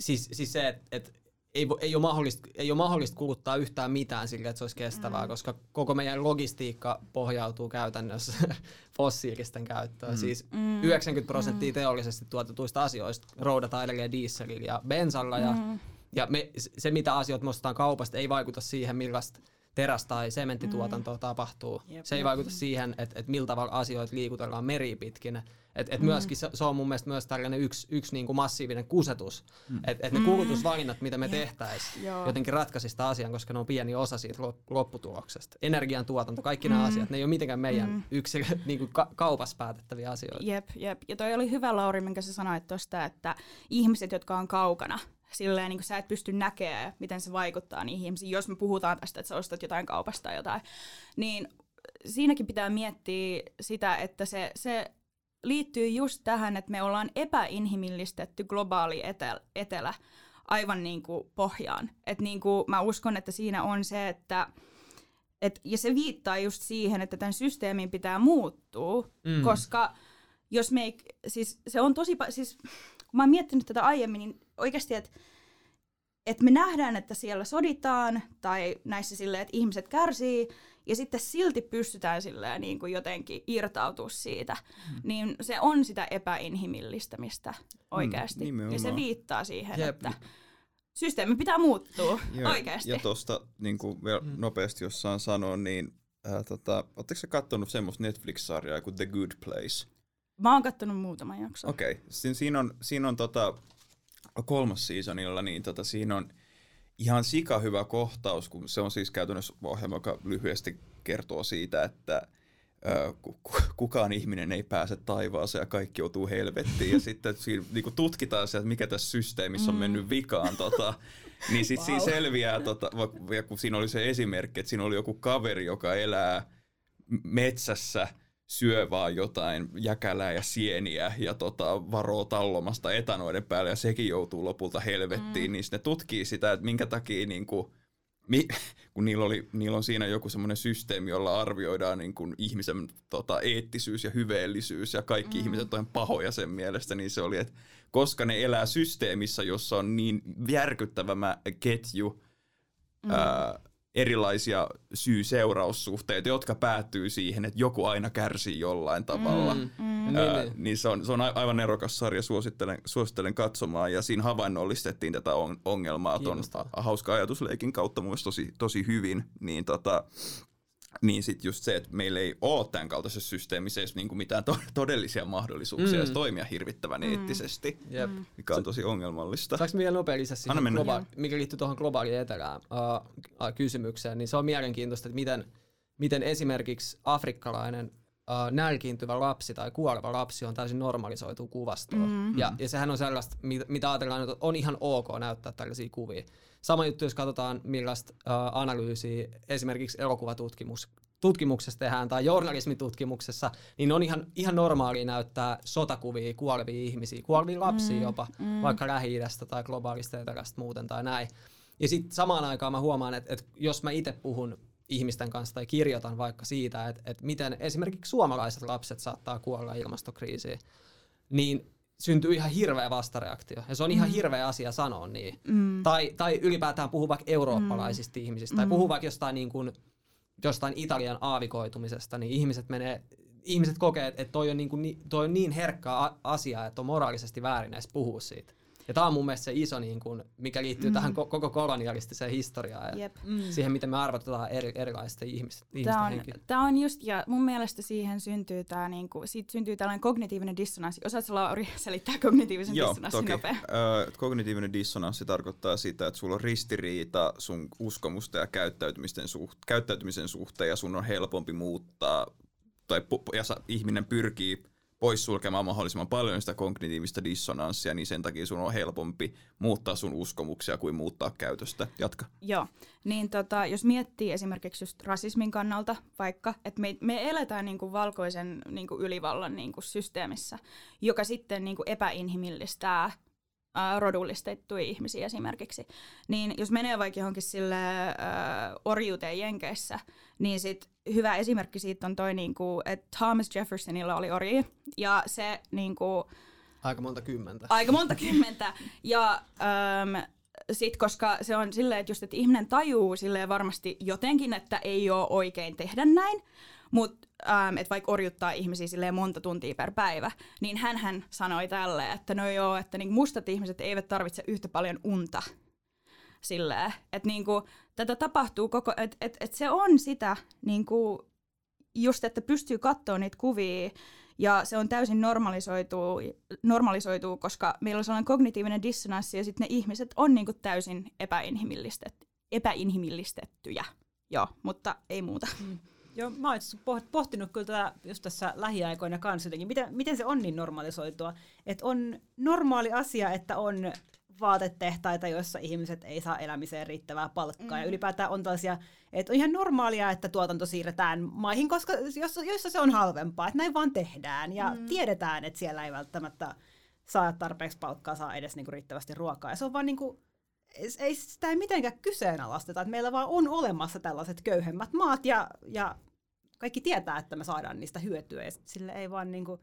siis, siis se, että, että ei, ei, ole mahdollista, ei ole mahdollista kuluttaa yhtään mitään sillä, että se olisi kestävää, mm. koska koko meidän logistiikka pohjautuu käytännössä fossiilisten käyttöön. Mm. Siis Mm. 90 prosenttia teollisesti tuotetuista asioista roudataan edelleen dieselillä ja bensalla, ja, Mm. ja me, se mitä asioita me ostetaan kaupasta ei vaikuta siihen, millaista teräs- tai sementtituotantoa mm. tapahtuu. Jep. Se ei vaikuta siihen, että et millä tavalla asioita liikutellaan meri pitkin. Et, et mm. myöskin se, se on mun mielestä myös tällainen yksi, yksi niinku massiivinen kusetus. Mm. Että et ne kulutusvalinnat, mitä me Jep. tehtäisiin, jotenkin ratkaisisi sitä asian, koska ne on pieni osa siitä lop- lopputuloksesta. Energiantuotanto, kaikki nämä Mm. asiat, ne ei ole mitenkään meidän Mm. yksilö, niinku ka- kaupassa päätettäviä asioita. Jep, jep. Ja toi oli hyvä, Lauri, minkä sä sanoit tuosta, että ihmiset, jotka on kaukana, silleen niin kuin sä et pysty näkemään, miten se vaikuttaa niihin ihmisiin, jos me puhutaan tästä, että sä ostat jotain kaupasta tai jotain, niin siinäkin pitää miettiä sitä, että se, se liittyy just tähän, että me ollaan epäinhimillistetty globaali etel, etelä aivan niin kuin pohjaan. Et niin kuin mä uskon, että siinä on se, että et, ja se viittaa just siihen, että tämän systeemin pitää muuttua, Mm. koska jos me ei, siis se on tosi, siis kun mä oon miettinyt tätä aiemmin, niin oikeasti, että et me nähdään, että siellä soditaan tai näissä silleen, että ihmiset kärsii, ja sitten silti pystytään silleen niin kuin jotenkin irtautua siitä, mm. niin se on sitä epäinhimillistämistä oikeasti. ja se viittaa siihen, Jep. että systeemi pitää muuttua Joo, oikeasti. Ja tuosta niin kuin vielä Mm. nopeasti, jos saan sanoa, niin ää, tota, ootteko sä kattonut semmoista Netflix-sarjaa kuin The Good Place? Mä oon kattonut muutaman jakson. Okei, okay. Siin, siinä on, siinä on tota, kolmas seasonilla, niin tota, siinä on ihan sika hyvä kohtaus, kun se on siis käytännössä ohjelma, joka lyhyesti kertoo siitä, että kukaan ihminen ei pääse taivaaseen ja kaikki joutuu helvettiin. Ja sitten siinä niin tutkitaan se, että mikä tässä systeemissä on mennyt vikaan. Tota, niin sitten wow. siinä selviää, tota, ja kun siinä oli se esimerkki, että siinä oli joku kaveri, joka elää metsässä, syö vaan jotain jäkälää ja sieniä ja tota, varoo tallomasta etanoiden päälle ja sekin joutuu lopulta helvettiin, mm. niin ne tutkii sitä, että minkä takia niin kuin, mi, kun niillä, oli, niillä on siinä joku semmoinen systeemi, jolla arvioidaan niin kuin ihmisen tota, eettisyys ja hyveellisyys ja kaikki mm. ihmiset on pahoja sen mielestä, niin se oli, että koska ne elää systeemissä, jossa on niin järkyttävä ketju, mm. ää, erilaisia syy-seuraussuhteita, jotka päättyy siihen, että joku aina kärsii jollain tavalla. Mm. Mm. Ää, Niin, niin se on, se on aivan nerokas sarja, suosittelen, suosittelen katsomaan. Ja siinä havainnollistettiin tätä on, ongelmaa ton Kiinnostavaa. hauska ajatusleikin kautta mun tosi, tosi hyvin. Niin, tota, niin sitten just se, että meillä ei ole tämän kaltaisessa systeemissä edes niinku mitään to- todellisia mahdollisuuksia Mm. toimia hirvittävän mm. eettisesti, Jep. mikä on tosi ongelmallista. Saanko vielä nopea lisää Anna siihen, mennä. globaali, mikä liittyy tuohon globaaliin etelään uh, uh, kysymykseen, niin se on mielenkiintoista, että miten, miten esimerkiksi afrikkalainen uh, nälkiintyvä lapsi tai kuoleva lapsi on täysin normalisoitu kuvastoa. Mm. Ja, ja sehän on sellaista, mit- mitä ajatellaan, että on ihan ok näyttää tällaisia kuvia. Sama juttu, jos katsotaan millaista uh, analyysiä esimerkiksi elokuvatutkimus tutkimuksessa tehdään tai journalismitutkimuksessa, niin on ihan, ihan normaalia näyttää sotakuvia, kuolevia ihmisiä, kuolevia lapsia mm, jopa, mm. vaikka lähi tai globaalista etelästä muuten tai näin. Ja sitten samaan aikaan mä huomaan, että, että jos mä itse puhun ihmisten kanssa tai kirjoitan vaikka siitä, että, että miten esimerkiksi suomalaiset lapset saattaa kuolla ilmastokriisiin, niin syntyy ihan hirveä vastareaktio. Ja se on ihan mm. hirveä asia sanoa niin. Mm. Tai, tai ylipäätään puhua vaikka eurooppalaisista mm. ihmisistä, tai mm. puhua vaikka jostain, niin kuin, jostain Italian aavikoitumisesta, niin ihmiset menee ihmiset kokee, että toi on, niin kuin, toi on niin herkkä asia, että on moraalisesti väärin edes puhua siitä. Ja tämä on mun mielestä se iso, niin kun, mikä liittyy mm. tähän koko kolonialistiseen historiaan ja yep. mm. siihen, miten me arvotetaan eri, erilaisten ihmisten, ihmisten tämä on, tämä on just, ja mun mielestä siihen syntyy, tämä, niin kuin, siitä syntyy tällainen kognitiivinen dissonanssi. Osaatko Lauri selittää kognitiivisen Joo, dissonanssin toki. nopea? Ö, kognitiivinen dissonanssi tarkoittaa sitä, että sulla on ristiriita sun uskomusta ja käyttäytymisen, suht, käyttäytymisen suhteen, ja sun on helpompi muuttaa, tai ja ihminen pyrkii poissulkemaan mahdollisimman paljon sitä kognitiivista dissonanssia, niin sen takia sun on helpompi muuttaa sun uskomuksia kuin muuttaa käytöstä. Jatka. Joo, niin tota, jos miettii esimerkiksi just rasismin kannalta vaikka, että me, me eletään niinku valkoisen niinku ylivallan niinku systeemissä, joka sitten niinku epäinhimillistää rodullistettuja ihmisiä esimerkiksi, niin jos menee vaikka johonkin sille äh, orjuuteen Jenkeissä, niin sit hyvä esimerkki siitä on toi, niinku, että Thomas Jeffersonilla oli orji, ja se niinku, Aika monta kymmentä. Aika monta kymmentä. Ja ähm, sit, koska se on silleen, että just, että ihminen tajuu silleen varmasti jotenkin, että ei ole oikein tehdä näin, mutta ähm, että vaikka orjuttaa ihmisiä silleen monta tuntia per päivä, niin hän sanoi tälle, että no joo, että niin mustat ihmiset eivät tarvitse yhtä paljon unta. Silleen, että niinku, tätä tapahtuu koko, että et, et se on sitä niinku, just, että pystyy katsoa niitä kuvia ja se on täysin normalisoitu, normalisoitu koska meillä on sellainen kognitiivinen dissonanssi ja sitten ne ihmiset on niinku täysin epäinhimillistet, epäinhimillistettyjä. Joo, mutta ei muuta. Mm. Joo, mä oon pohtinut kyllä tätä just tässä lähiaikoina kanssa jotenkin, miten, miten se on niin normalisoitua, että on normaali asia, että on vaatetehtaita, joissa ihmiset ei saa elämiseen riittävää palkkaa. Mm. Ja ylipäätään on tällaisia, että on ihan normaalia, että tuotanto siirretään maihin, koska jossa, joissa se on halvempaa, että näin vaan tehdään. Ja mm. tiedetään, että siellä ei välttämättä saa tarpeeksi palkkaa, saa edes niinku riittävästi ruokaa. Ja se on vaan niinku, ei sitä ei mitenkään kyseenalaisteta, että meillä vaan on olemassa tällaiset köyhemmät maat ja, ja kaikki tietää, että me saadaan niistä hyötyä ja sille ei vaan niinku,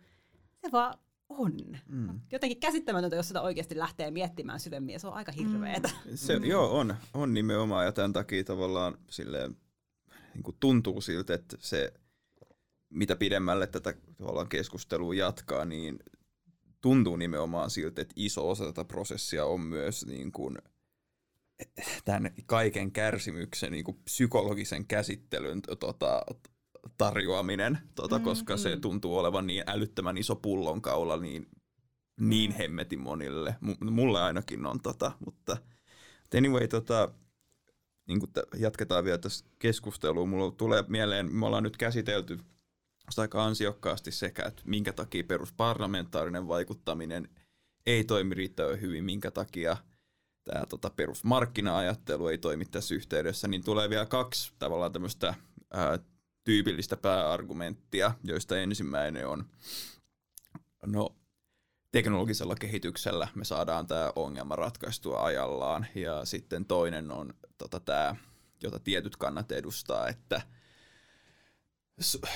se vaan on. Mm. Jotenkin käsittämätöntä, jos sitä oikeasti lähtee miettimään syvemmin, ja se on aika hirveetä. Mm. Se, mm. Joo, on, on nimenomaan, ja tämän takia tavallaan silleen, niin kuin tuntuu siltä, että se, mitä pidemmälle tätä tavallaan keskustelua jatkaa, niin tuntuu nimenomaan siltä, että iso osa tätä prosessia on myös niin kuin, tämän kaiken kärsimyksen niin kuin psykologisen käsittelyn tota, tarjoaminen, tota, mm, koska mm. se tuntuu olevan niin älyttömän iso pullonkaula niin, niin hemmetin monille. M- mulle ainakin on, tota, mutta anyway, tota, niin kuin t- jatketaan vielä tässä keskustelua. Mulla tulee mieleen, me ollaan nyt käsitelty aika ansiokkaasti sekä, että minkä takia perusparlamentaarinen vaikuttaminen ei toimi riittävän hyvin, minkä takia tämä tota, perusmarkkina-ajattelu ei toimi tässä yhteydessä, niin tulee vielä kaksi tavallaan tämmöistä ää, tyypillistä pääargumenttia, joista ensimmäinen on, no teknologisella kehityksellä me saadaan tämä ongelma ratkaistua ajallaan, ja sitten toinen on tota, tämä, jota tietyt kannat edustaa, että –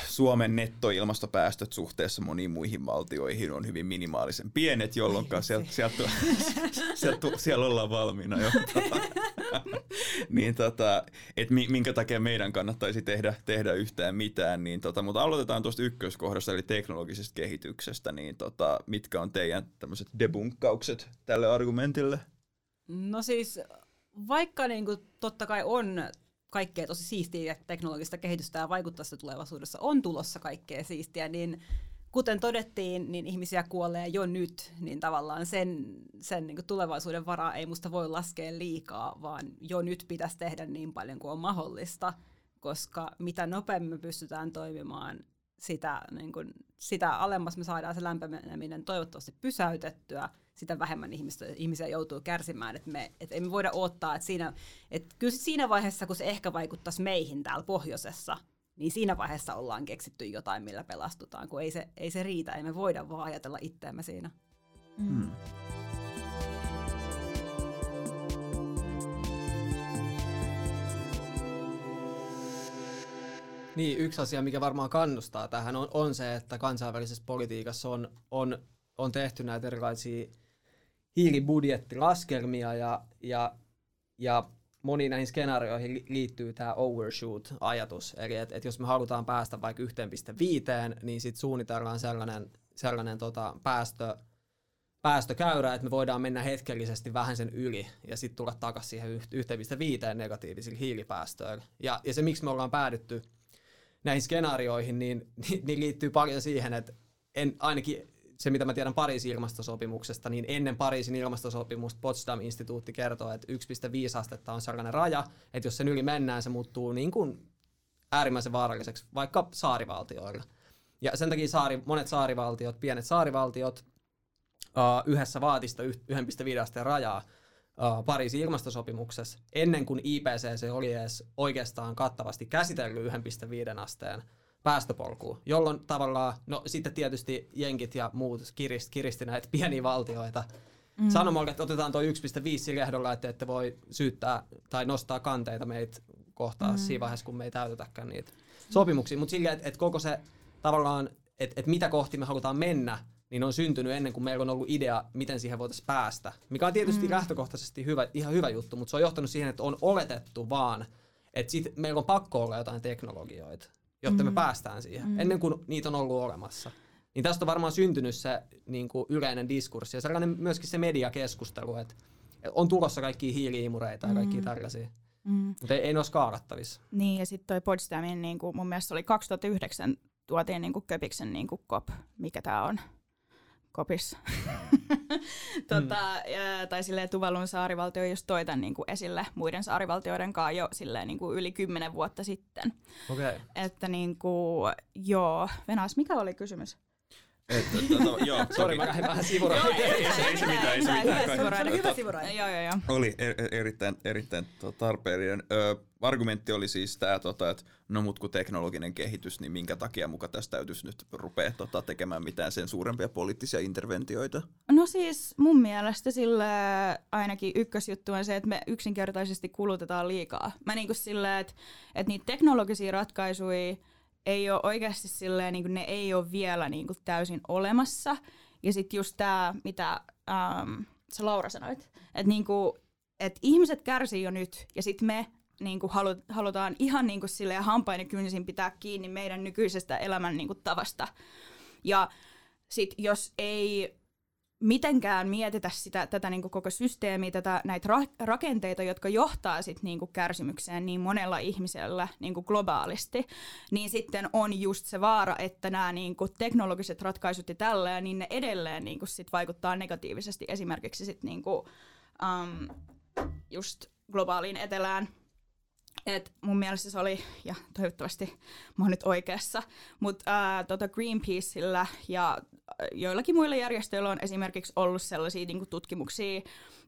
Suomen nettoilmastopäästöt suhteessa moniin muihin valtioihin on hyvin minimaalisen pienet, jolloin sieltä, sieltä, sieltä, siellä ollaan valmiina jo. niin tota, et minkä takia meidän kannattaisi tehdä, tehdä yhtään mitään. Niin tota, mutta aloitetaan tuosta ykköskohdasta, eli teknologisesta kehityksestä. Niin tota, mitkä on teidän tämmöiset debunkkaukset tälle argumentille? No siis vaikka niin kuin, totta kai on kaikkea tosi siistiä teknologista kehitystä ja vaikuttaa tulevaisuudessa on tulossa kaikkea siistiä, niin kuten todettiin, niin ihmisiä kuolee jo nyt, niin tavallaan sen, sen niin tulevaisuuden varaa ei musta voi laskea liikaa, vaan jo nyt pitäisi tehdä niin paljon kuin on mahdollista, koska mitä nopeammin me pystytään toimimaan sitä, niin kuin, sitä alemmas me saadaan se lämpeneminen toivottavasti pysäytettyä, sitä vähemmän ihmistä, ihmisiä joutuu kärsimään. Että me, et emme voida odottaa, että siinä, et kyllä siinä vaiheessa, kun se ehkä vaikuttaisi meihin täällä pohjoisessa, niin siinä vaiheessa ollaan keksitty jotain, millä pelastutaan, kun ei se, ei se riitä, ei me voida vaan ajatella itseämme siinä. Hmm. Niin, yksi asia, mikä varmaan kannustaa tähän, on, on se, että kansainvälisessä politiikassa on, on, on tehty näitä erilaisia hiilibudjettilaskelmia ja, ja, ja moniin näihin skenaarioihin liittyy tämä overshoot-ajatus. Eli että et jos me halutaan päästä vaikka 1,5, niin sitten suunnitellaan sellainen, sellainen tota päästö, päästökäyrä, että me voidaan mennä hetkellisesti vähän sen yli ja sitten tulla takaisin siihen 1,5 negatiivisille hiilipäästöille. Ja, ja se, miksi me ollaan päädytty näihin skenaarioihin, niin, niin, niin liittyy paljon siihen, että en, ainakin se, mitä mä tiedän Pariisin ilmastosopimuksesta, niin ennen Pariisin ilmastosopimusta Potsdam-instituutti kertoo, että 1,5 astetta on sellainen raja, että jos sen yli mennään, se muuttuu niin kuin äärimmäisen vaaralliseksi vaikka saarivaltioilla. Ja sen takia saari, monet saarivaltiot, pienet saarivaltiot, uh, yhdessä vaatista 1,5 asteen rajaa uh, Pariisin ilmastosopimuksessa, ennen kuin IPCC oli edes oikeastaan kattavasti käsitellyt 1,5 asteen päästöpolkuun, jolloin tavallaan, no sitten tietysti jenkit ja muut kirist, kiristi näitä pieniä valtioita mm. sanomalla, että otetaan tuo 1,5 sillä ehdolla, että ette voi syyttää tai nostaa kanteita meitä kohtaan mm. siinä vaiheessa, kun me ei täytetäkään niitä sopimuksia. Mutta sillä, että, että koko se tavallaan, että, että mitä kohti me halutaan mennä, niin on syntynyt ennen kuin meillä on ollut idea, miten siihen voitaisiin päästä. Mikä on tietysti mm. lähtökohtaisesti hyvä, ihan hyvä juttu, mutta se on johtanut siihen, että on oletettu vaan, että sit meillä on pakko olla jotain teknologioita jotta mm. me päästään siihen, mm. ennen kuin niitä on ollut olemassa. Niin tästä on varmaan syntynyt se niin kuin yleinen diskurssi ja sellainen myöskin se mediakeskustelu, että on tulossa kaikki hiiliimureita ja kaikki mm. tällaisia. Mm. Mutta ei, ei ne ole skaalattavissa. Niin, ja sitten toi Potsdamin, niin kuin, mun mielestä oli 2009 tuotiin niin kuin Köpiksen niin kuin COP, mikä tämä on, kopissa. tota, mm. ja, tai silleen Tuvalun saarivaltio just toi tämän niin kuin esille muiden saarivaltioiden kanssa jo silleen niin kuin yli kymmenen vuotta sitten. Okay. Että niin kuin, joo. Venas, mikä oli kysymys? Että, tota, joo, Sori, mä lähdin vähän sivuraille. ei, ei, se, ei se mitään, ei se mitään. Hyvä sivuraille. Joo, joo, joo. Oli er, erittäin, erittäin tarpeellinen. Ö, argumentti oli siis tämä, tota, että no mut kun teknologinen kehitys, niin minkä takia muka tästä täytyisi nyt rupea tota, tekemään mitään sen suurempia poliittisia interventioita? No siis mun mielestä sille ainakin ykkösjuttu on se, että me yksinkertaisesti kulutetaan liikaa. Mä niinku silleen, että, että niitä teknologisia ratkaisuja ei ole oikeasti silleen, niin ne ei ole vielä niin täysin olemassa. Ja sitten just tämä, mitä ähm, sä Laura sanoit, että niin kuin, et ihmiset kärsii jo nyt ja sitten me niin kuin halu, halutaan ihan niin kuin silleen hampain ja kynsin pitää kiinni meidän nykyisestä elämän niin kuin tavasta. Ja sitten jos ei mitenkään mietitä sitä, tätä niin kuin koko systeemiä, tätä, näitä ra- rakenteita, jotka johtaa sit niin kuin kärsimykseen niin monella ihmisellä niin kuin globaalisti, niin sitten on just se vaara, että nämä niin kuin teknologiset ratkaisut ja tällä, niin ne edelleen niin kuin sit vaikuttaa negatiivisesti esimerkiksi sit niin kuin, um, just globaaliin etelään – et mun mielestä se oli, ja toivottavasti mä oon nyt oikeassa, mutta tota Greenpeaceillä ja joillakin muilla järjestöillä on esimerkiksi ollut sellaisia niinku, tutkimuksia,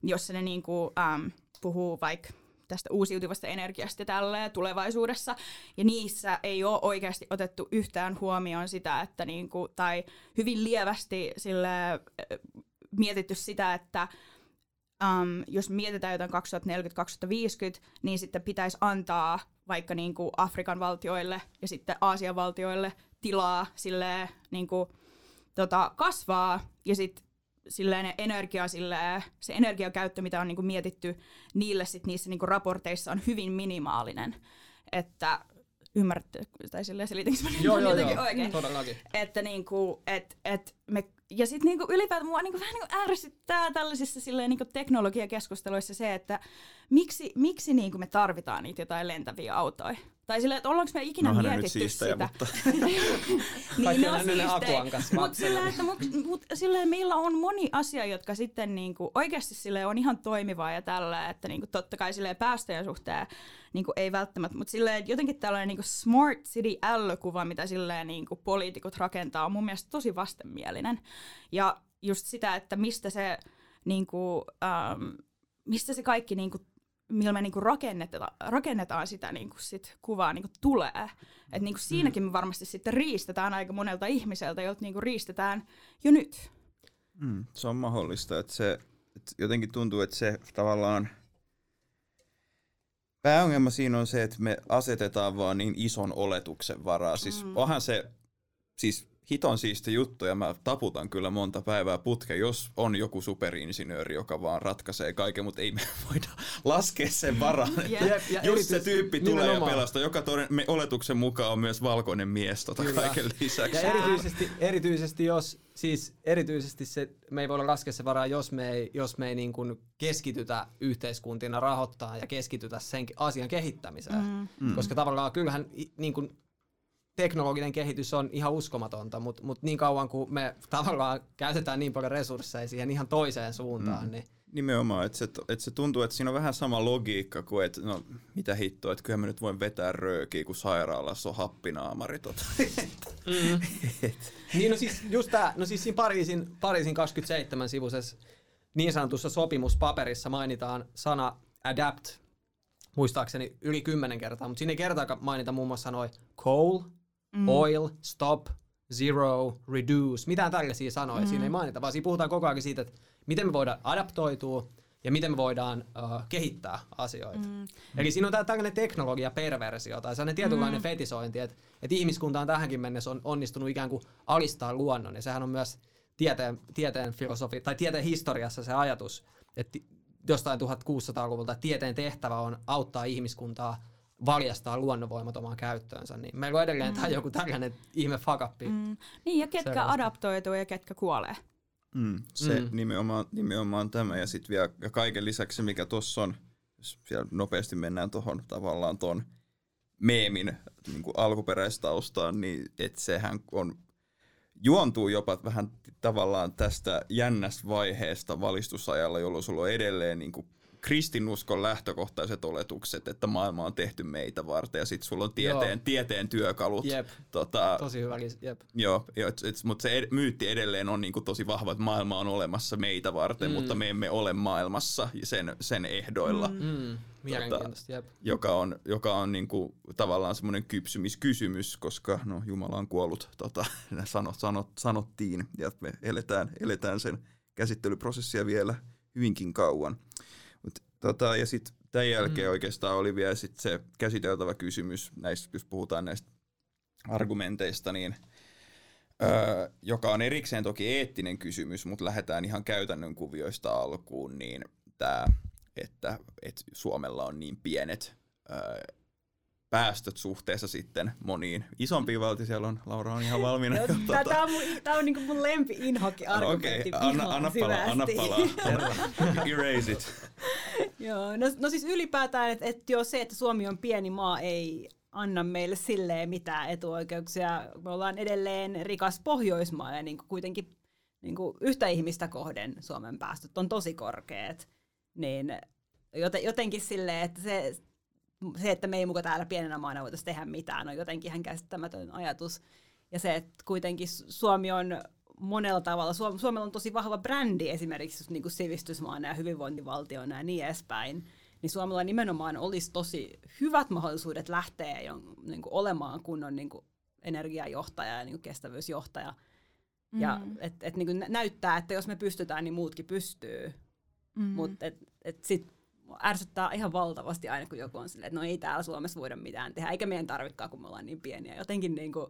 jossa ne niinku, äm, puhuu vaikka tästä uusiutuvasta energiasta ja tälleen tulevaisuudessa. Ja niissä ei ole oikeasti otettu yhtään huomioon sitä, että niinku, tai hyvin lievästi sille, mietitty sitä, että um, jos mietitään jotain 2040-2050, niin sitten pitäisi antaa vaikka niin kuin Afrikan valtioille ja sitten Aasian valtioille tilaa silleen, niin kuin, tota, kasvaa ja sitten silleen energia, silleen, se energiakäyttö, mitä on niinku mietitty niille sit niissä niinku raporteissa on hyvin minimaalinen. Että ymmärrätte, tai silleen selitinkö mä joo, joo, joo, oikein? todellakin. Että niinku, et, et me, ja sitten niinku ylipäätään mua niinku vähän niinku ärsyttää tällaisissa silleen niinku teknologiakeskusteluissa se, että miksi, miksi niinku me tarvitaan niitä jotain lentäviä autoja. Tai silleen, että ollaanko me ikinä Nohan nyt mietitty siistejä, sitä. mutta niin, ne on on ne siistejä. Mutta silleen, että mut, mut, silleen meillä on moni asia, jotka sitten niinku, oikeasti silleen on ihan toimivaa ja tällä, että niinku, totta kai silleen päästöjen suhteen niinku, ei välttämättä, mutta silleen jotenkin tällainen niinku smart city ällökuva, mitä silleen niinku, poliitikot rakentaa, on mun mielestä tosi vastenmielinen. Ja just sitä, että mistä se, niinku, ähm, mistä se kaikki niinku, millä me niinku rakennetaan, rakennetaan sitä niinku sit kuvaa niinku tulee. Et niinku siinäkin me varmasti sitten riistetään aika monelta ihmiseltä, jolta niinku riistetään jo nyt. mm, se on mahdollista. Että se, että jotenkin tuntuu, että se tavallaan pääongelma siinä on se, että me asetetaan vaan niin ison oletuksen varaa. Siis mm. onhan se, siis hiton siisti juttu ja mä taputan kyllä monta päivää putke, jos on joku superinsinööri, joka vaan ratkaisee kaiken, mutta ei me voida laskea sen varaan. Jep, ja Just se tyyppi tulee ja nimenomaan. pelastaa, joka toden, me oletuksen mukaan on myös valkoinen mies tota Kyllä. kaiken lisäksi. Ja erityisesti, erityisesti jos, siis erityisesti se, me ei voida laskea se varaa, jos me ei, jos me ei niin kuin keskitytä yhteiskuntina rahoittaa ja keskitytä sen asian kehittämiseen. Mm. Mm. Koska tavallaan kyllähän niin kuin teknologinen kehitys on ihan uskomatonta, mutta mut niin kauan kuin me tavallaan käytetään niin paljon resursseja siihen ihan toiseen suuntaan, Mm. niin Nimenomaan, että se, että se tuntuu, että siinä on vähän sama logiikka kuin, että no mitä hittoa, että kyllä mä nyt voin vetää röökiä, kun sairaalassa on happinaamari. Tota. Mm. niin no siis just tää, no siis siinä Pariisin, Pariisin 27 sivuisessa niin sanotussa sopimuspaperissa mainitaan sana adapt, muistaakseni yli kymmenen kertaa, mutta siinä ei kertaakaan mainita muun muassa sanoi coal, mm. oil, stop, zero, reduce, mitään tällaisia sanoja mm. siinä ei mainita, vaan siinä puhutaan koko ajan siitä, että miten me voidaan adaptoitua ja miten me voidaan uh, kehittää asioita. Mm. Eli siinä on tää tällainen teknologiaperversio tai sellainen tietynlainen mm. fetisointi, että, että ihmiskunta on tähänkin mennessä on onnistunut ikään kuin alistaa luonnon, ja sehän on myös tieteen, tieteen filosofi, tai tieteen historiassa se ajatus, että jostain 1600-luvulta että tieteen tehtävä on auttaa ihmiskuntaa valjastaa luonnonvoimat omaan käyttöönsä, niin meillä on edelleen mm. joku tällainen ihme fakappi. Mm. Mm. Niin, ja ketkä Sellaista. adaptoituu ja ketkä kuolee. Mm, se Mm. mm. nimenomaan, nimenomaan tämä ja sitten vielä ja kaiken lisäksi se, mikä tuossa on, jos vielä nopeasti mennään tuohon tavallaan tuon meemin niin kuin alkuperäistaustaan, niin että sehän on juontuu jopa vähän tavallaan tästä jännästä vaiheesta valistusajalla, jolloin sulla on edelleen niin kuin kristinuskon lähtökohtaiset oletukset, että maailma on tehty meitä varten ja sitten sulla on tieteen, tieteen työkalut. Jep, Tota, tosi hyvä. Jep. Joo, joo et, mutta se ed- myytti edelleen on niinku tosi vahva, että maailma on olemassa meitä varten, Mm. mutta me emme ole maailmassa sen, sen ehdoilla, mm. Mm, mielenkiintoista, jep. joka on, joka on niinku tavallaan semmoinen kypsymiskysymys, koska no, Jumala on kuollut, tota, sanot, sanot, sanottiin, ja me eletään, eletään sen käsittelyprosessia vielä hyvinkin kauan. Tota, ja sitten tämän jälkeen Mm. oikeastaan oli vielä sit se käsiteltävä kysymys, näistä, jos puhutaan näistä argumenteista, niin öö, joka on erikseen toki eettinen kysymys, mutta lähdetään ihan käytännön kuvioista alkuun, niin tämä, että, että Suomella on niin pienet öö, päästöt suhteessa sitten moniin isompiin valtioihin. Siellä on, Laura on ihan valmiina. jo, tota- Tämä on, mun, tää on niinku mun lempi inhokki Okei, argumentti. anna, anna palaa, anna palaa. Erase it. Joo, no, no siis ylipäätään, että et jo se, että Suomi on pieni maa, ei anna meille silleen mitään etuoikeuksia. Me ollaan edelleen rikas Pohjoismaa ja niin kuin kuitenkin niin kuin yhtä ihmistä kohden Suomen päästöt on tosi korkeat. Niin joten, jotenkin silleen, että se, se, että me ei muka täällä pienenä maana voitaisiin tehdä mitään, on jotenkin ihan käsittämätön ajatus. Ja se, että kuitenkin Suomi on monella tavalla, Suom- Suomella on tosi vahva brändi esimerkiksi niin kuin sivistysmaana ja hyvinvointivaltiona ja niin edespäin, niin Suomella nimenomaan olisi tosi hyvät mahdollisuudet lähteä jo, niin kuin olemaan kunnon niin kuin energiajohtaja ja niin kuin kestävyysjohtaja. Mm. Ja et, et, niin kuin nä- näyttää, että jos me pystytään, niin muutkin pystyy. Mm. Mutta et, et sit ärsyttää ihan valtavasti aina, kun joku on silleen, että no ei täällä Suomessa voida mitään tehdä, eikä meidän tarvikaan, kun me ollaan niin pieniä. Jotenkin niin kuin,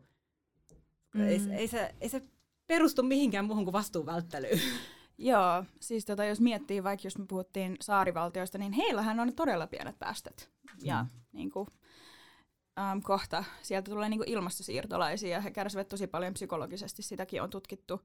mm. ei, se- ei, se, ei se perustu mihinkään muuhun kuin vastuun välttelyyn. Joo, siis tota, jos miettii vaikka, jos me puhuttiin saarivaltioista, niin heillähän on todella pienet päästöt. Ja niin kuin, äm, kohta. Sieltä tulee niin kuin ilmastosiirtolaisia. Ja he kärsivät tosi paljon psykologisesti, sitäkin on tutkittu,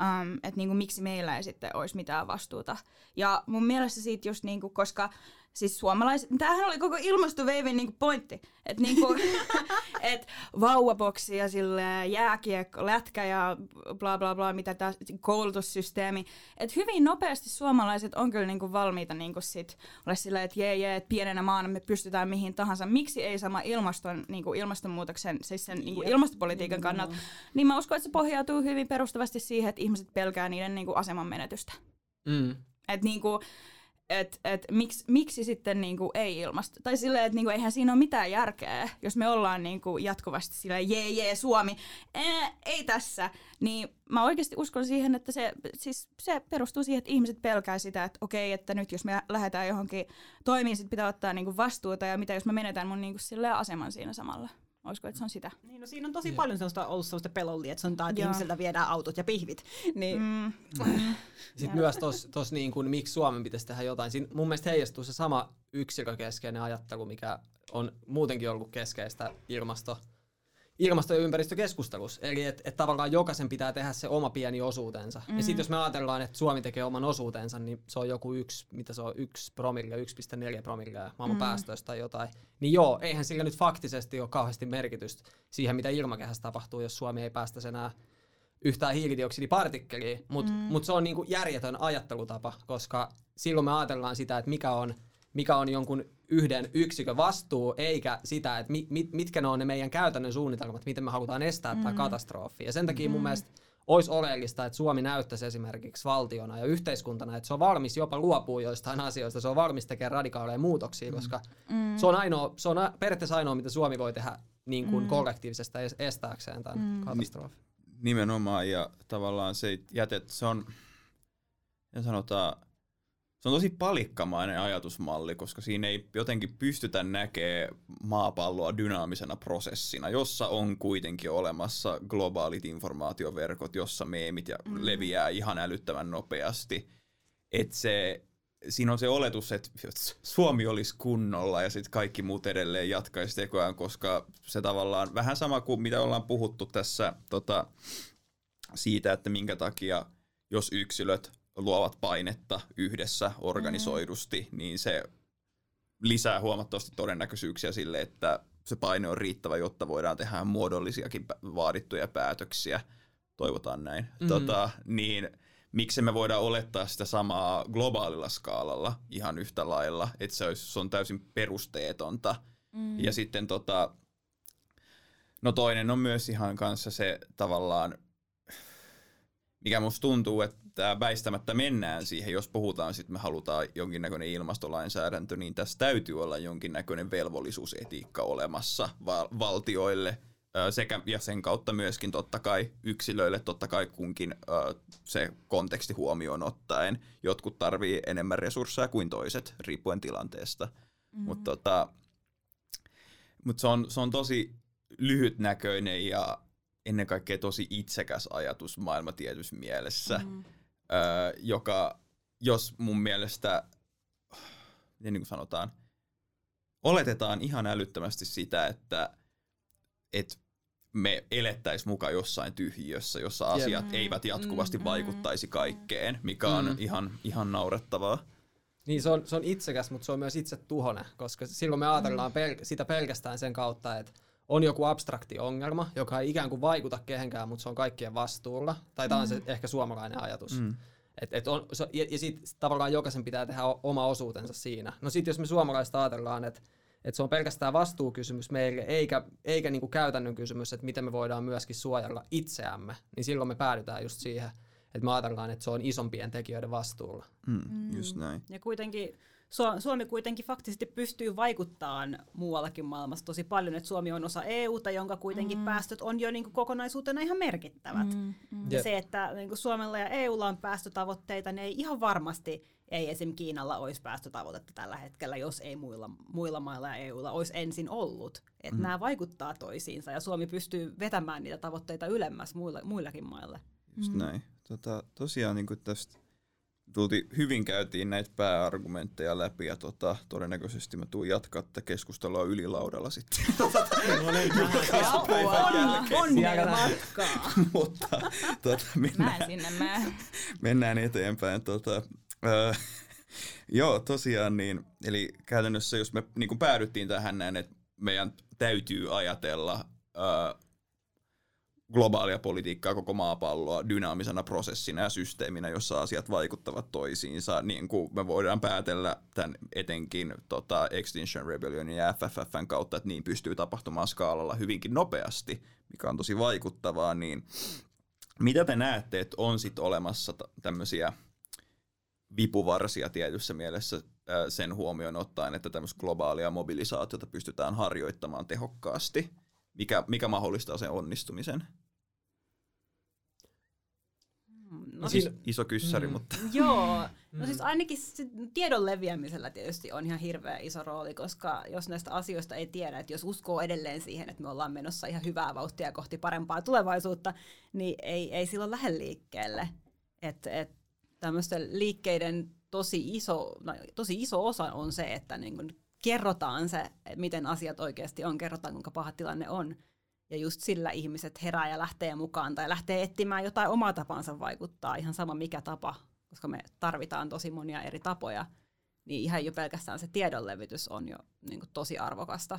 äm, että niin kuin, miksi meillä ei sitten olisi mitään vastuuta. Ja mun mielestä siitä just, niin kuin, koska siis suomalaiset, tämähän oli koko ilmastoveivin niinku pointti, että niinku, et vauvaboksi ja sille jääkiekko, lätkä ja bla bla bla, mitä tämä koulutussysteemi, että hyvin nopeasti suomalaiset on kyllä niinku valmiita niinku sit olla silleen, että jee jee, että pienenä maana me pystytään mihin tahansa, miksi ei sama ilmaston, niinku ilmastonmuutoksen, siis sen niinku ilmastopolitiikan kannalta, niin mä uskon, että se pohjautuu hyvin perustavasti siihen, että ihmiset pelkää niiden niinku aseman menetystä. Mm. Että niinku, et, et, miksi, miksi sitten niinku ei ilmasto? Tai silleen, että niinku, eihän siinä ole mitään järkeä, jos me ollaan niinku jatkuvasti silleen, jee jee Suomi, Ää, ei tässä. Niin mä oikeasti uskon siihen, että se, siis se perustuu siihen, että ihmiset pelkää sitä, että okei, että nyt jos me lähdetään johonkin toimiin, sit pitää ottaa niinku vastuuta ja mitä jos mä menetän mun niinku aseman siinä samalla. Olisiko, että se on sitä? Niin, no siinä on tosi paljon sellaista ollut sellaista pelollia, että sanotaan, että Joo. ihmisiltä viedään autot ja pihvit. Niin, Mm. Sitten myös tos, tos niin kuin, miksi Suomen pitäisi tehdä jotain. Siinä mun mielestä heijastuu se sama yksilökeskeinen ajattelu, mikä on muutenkin ollut keskeistä ilmasto, ilmasto- ja ympäristökeskustelussa. Eli että et tavallaan jokaisen pitää tehdä se oma pieni osuutensa. Mm. Ja sitten jos me ajatellaan, että Suomi tekee oman osuutensa, niin se on joku yksi, mitä se on, yksi promille, 1,4 promille maailman mm. päästöistä tai jotain. Niin joo, eihän sillä nyt faktisesti ole kauheasti merkitystä siihen, mitä ilmakehässä tapahtuu, jos Suomi ei päästä enää yhtään hiilidioksidipartikkelia, mutta mm. mut se on niinku järjetön ajattelutapa, koska silloin me ajatellaan sitä, että mikä on, mikä on jonkun yhden yksikön vastuu, eikä sitä, että mi, mit, mitkä ne on ne meidän käytännön suunnitelmat, miten me halutaan estää mm. tämä katastrofi. Ja sen takia mun mielestä olisi oleellista, että Suomi näyttäisi esimerkiksi valtiona ja yhteiskuntana, että se on valmis jopa luopuu joistain asioista, se on valmis tekemään radikaaleja muutoksia, koska mm. se on, ainoa, se on a- periaatteessa ainoa, mitä Suomi voi tehdä niin kuin mm. kollektiivisesti es- estääkseen tämän mm. katastrofin. Nimenomaan, ja tavallaan se jätet, se on, ja sanotaan, se on tosi palikkamainen ajatusmalli, koska siinä ei jotenkin pystytä näkemään maapalloa dynaamisena prosessina, jossa on kuitenkin olemassa globaalit informaatioverkot, jossa meemit ja mm. leviää ihan älyttävän nopeasti. Että se, siinä on se oletus, että Suomi olisi kunnolla ja sitten kaikki muut edelleen jatkaisi tekoään, koska se tavallaan vähän sama kuin mitä ollaan puhuttu tässä tota, siitä, että minkä takia jos yksilöt luovat painetta yhdessä organisoidusti, mm. niin se lisää huomattavasti todennäköisyyksiä sille, että se paine on riittävä, jotta voidaan tehdä muodollisiakin vaadittuja päätöksiä. Toivotaan näin. Mm. Tota, niin miksi me voidaan olettaa sitä samaa globaalilla skaalalla ihan yhtä lailla, että se, olisi, se on täysin perusteetonta. Mm. Ja sitten tota, no toinen on myös ihan kanssa se tavallaan, mikä musta tuntuu, että väistämättä mennään siihen, jos puhutaan, sitten me halutaan jonkinnäköinen ilmastolainsäädäntö, niin tässä täytyy olla jonkinnäköinen velvollisuusetiikka olemassa val- valtioille sekä ja sen kautta myöskin totta kai yksilöille, totta kai kunkin ö, se konteksti huomioon ottaen. Jotkut tarvii enemmän resursseja kuin toiset, riippuen tilanteesta. Mm. Mutta tota, mut se, on, se on tosi lyhytnäköinen ja ennen kaikkea tosi itsekäs ajatus maailmatietyssä mielessä, mm. Öö, joka, jos mun mielestä, miten niin kuin sanotaan, oletetaan ihan älyttömästi sitä, että et me elettäisiin mukaan jossain tyhjiössä, jossa asiat Mm. eivät jatkuvasti Mm. vaikuttaisi kaikkeen, mikä on Mm. ihan, ihan naurettavaa. Niin se on, se on itsekäs, mutta se on myös itse tuhone, koska silloin me ajatellaan pel- sitä pelkästään sen kautta, että on joku abstrakti ongelma, joka ei ikään kuin vaikuta kehenkään, mutta se on kaikkien vastuulla. Tai tämä on se ehkä suomalainen ajatus. Mm. Et, et on, se, ja ja sitten tavallaan jokaisen pitää tehdä oma osuutensa siinä. No sitten jos me suomalaiset ajatellaan, että et se on pelkästään vastuukysymys meille, eikä, eikä niinku käytännön kysymys, että miten me voidaan myöskin suojella itseämme, niin silloin me päädytään just siihen, että me ajatellaan, että se on isompien tekijöiden vastuulla. Mm, just näin. Ja kuitenkin Su- Suomi kuitenkin faktisesti pystyy vaikuttamaan muuallakin maailmassa tosi paljon, että Suomi on osa EUta, jonka kuitenkin mm. päästöt on jo niin kuin kokonaisuutena ihan merkittävät. Mm. Mm. Ja se, että niin kuin Suomella ja EUlla on päästötavoitteita, niin ei ihan varmasti ei esim. Kiinalla olisi päästötavoitetta tällä hetkellä, jos ei muilla, muilla mailla ja EUlla olisi ensin ollut. Että mm. nämä vaikuttaa toisiinsa ja Suomi pystyy vetämään niitä tavoitteita ylemmäs muilla, muillakin maille. Just mm. näin. Tota, tosiaan niin tästä tultiin, hyvin käytiin näitä pääargumentteja läpi ja tota, todennäköisesti mä tuun jatkaa tätä keskustelua ylilaudalla sitten. Onnea matkaa! Mutta tota, mennään, Mä sinne mä. mennään eteenpäin. Tota, öö, Joo, tosiaan niin. Eli käytännössä jos me niin päädyttiin tähän näin, että meidän täytyy ajatella ää, globaalia politiikkaa, koko maapalloa dynaamisena prosessina ja systeeminä, jossa asiat vaikuttavat toisiinsa, niin kuin me voidaan päätellä tämän etenkin tota, Extinction Rebellionin ja FFFn kautta, että niin pystyy tapahtumaan skaalalla hyvinkin nopeasti, mikä on tosi vaikuttavaa, niin mitä te näette, että on sitten olemassa tämmöisiä vipuvarsia tietyssä mielessä sen huomioon ottaen, että tämmöistä globaalia mobilisaatiota pystytään harjoittamaan tehokkaasti? Mikä, mikä mahdollistaa sen onnistumisen? No siis, iso kyssäri, mm. mutta... Joo, no mm. siis ainakin tiedon leviämisellä tietysti on ihan hirveä iso rooli, koska jos näistä asioista ei tiedä, että jos uskoo edelleen siihen, että me ollaan menossa ihan hyvää vauhtia kohti parempaa tulevaisuutta, niin ei, ei silloin lähde liikkeelle. Että et, tämmöisten liikkeiden tosi iso, no, tosi iso osa on se, että niin kun kerrotaan se, miten asiat oikeasti on, kerrotaan kuinka paha tilanne on. Ja just sillä ihmiset herää ja lähtee mukaan tai lähtee etsimään jotain omaa tapansa vaikuttaa, ihan sama mikä tapa, koska me tarvitaan tosi monia eri tapoja. Niin ihan jo pelkästään se tiedonlevitys on jo niin kuin, tosi arvokasta.